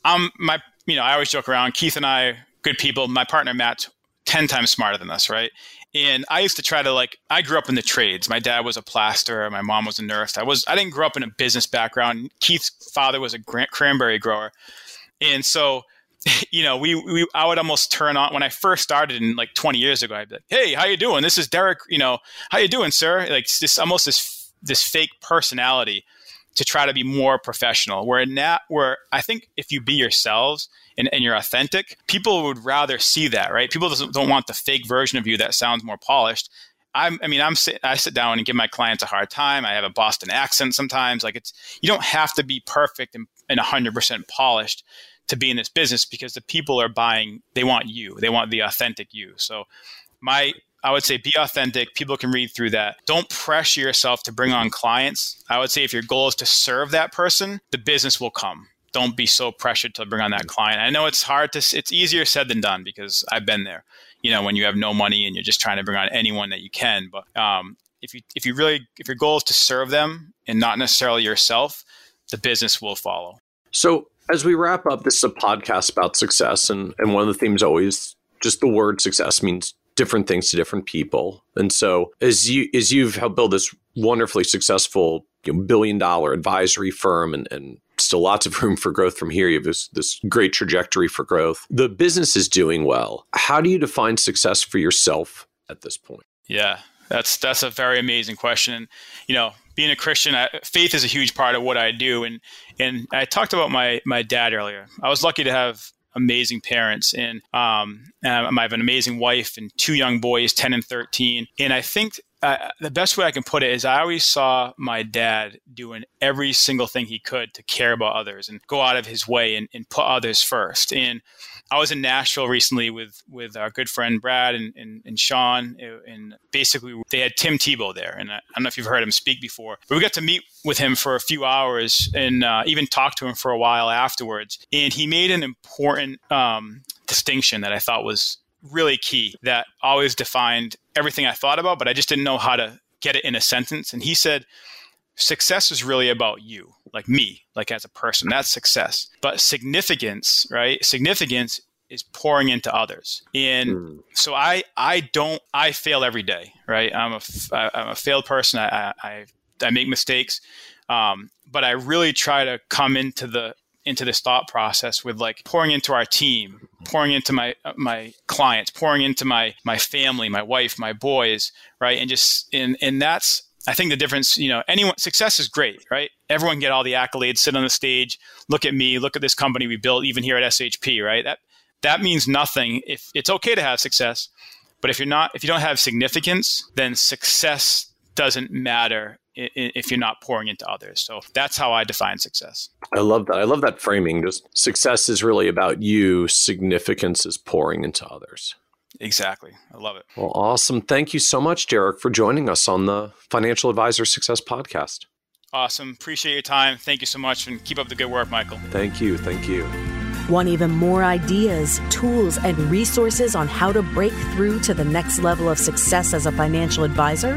um, my, you know, I always joke around. Keith and I, good people. My partner Matt, ten times smarter than us, right? And I used to try to like I grew up in the trades. My dad was a plasterer, my mom was a nurse. I was I didn't grow up in a business background. Keith's father was a cranberry grower. And so you know, we, we I would almost turn on when I first started in like 20 years ago. I'd be like, "Hey, how you doing? This is Derek. You know, how you doing, sir?" Like this almost this this fake personality to try to be more professional. Where that, where I think if you be yourselves and, and you're authentic, people would rather see that, right? People don't want the fake version of you that sounds more polished. I'm, I mean, I'm I sit down and give my clients a hard time. I have a Boston accent sometimes. Like it's, you don't have to be perfect and, and 100% polished to be in this business because the people are buying, they want you, they want the authentic you. So my, I would say be authentic. People can read through that. Don't pressure yourself to bring on clients. I would say if your goal is to serve that person, the business will come don't be so pressured to bring on that client. I know it's hard to, it's easier said than done because I've been there, you know, when you have no money and you're just trying to bring on anyone that you can. But um, if you, if you really, if your goal is to serve them and not necessarily yourself, the business will follow. So as we wrap up, this is a podcast about success. And, and one of the themes always just the word success means different things to different people. And so as you, as you've helped build this wonderfully successful you know, billion dollar advisory firm and, and still lots of room for growth from here. You have this, this great trajectory for growth. The business is doing well. How do you define success for yourself at this point? Yeah, that's that's a very amazing question. And you know, being a Christian, I, faith is a huge part of what I do. And and I talked about my my dad earlier. I was lucky to have amazing parents and um, I have an amazing wife and two young boys, 10 and 13. And I think uh, the best way I can put it is I always saw my dad doing every single thing he could to care about others and go out of his way and, and put others first. And I was in Nashville recently with with our good friend Brad and, and, and Sean, and basically they had Tim Tebow there, and I, I, don't know if you've heard him speak before, but we got to meet with him for a few hours and uh, even talk to him for a while afterwards. And he made an important um, distinction that I thought was really key that always defined everything I thought about, but I just didn't know how to get it in a sentence. And he said, success is really about you, like me, like as a person. That's success. But significance, right? Significance is pouring into others. And mm. so I, I don't, I fail every day, right? I'm a, I'm a failed person. I, I, I make mistakes. Um, but I really try to come into the into this thought process with like pouring into our team, pouring into my my clients, pouring into my my family, my wife, my boys, right? And just and and that's I think the difference, you know, anyone success is great, right? Everyone get all the accolades, sit on the stage, look at me, look at this company we built, even here at SHP, right? That that means nothing. If it's okay to have success, but if you're not, if you don't have significance, then success doesn't matter if you're not pouring into others. So that's how I define success. I love that. I love that framing. Just success is really about you, significance is pouring into others. Exactly. I love it. Well, awesome. Thank you so much, Derek, for joining us on the Financial Advisor Success Podcast. Awesome. Appreciate your time. Thank you so much and keep up the good work, Michael. Thank you. Thank you. Want even more ideas, tools, and resources on how to break through to the next level of success as a financial advisor?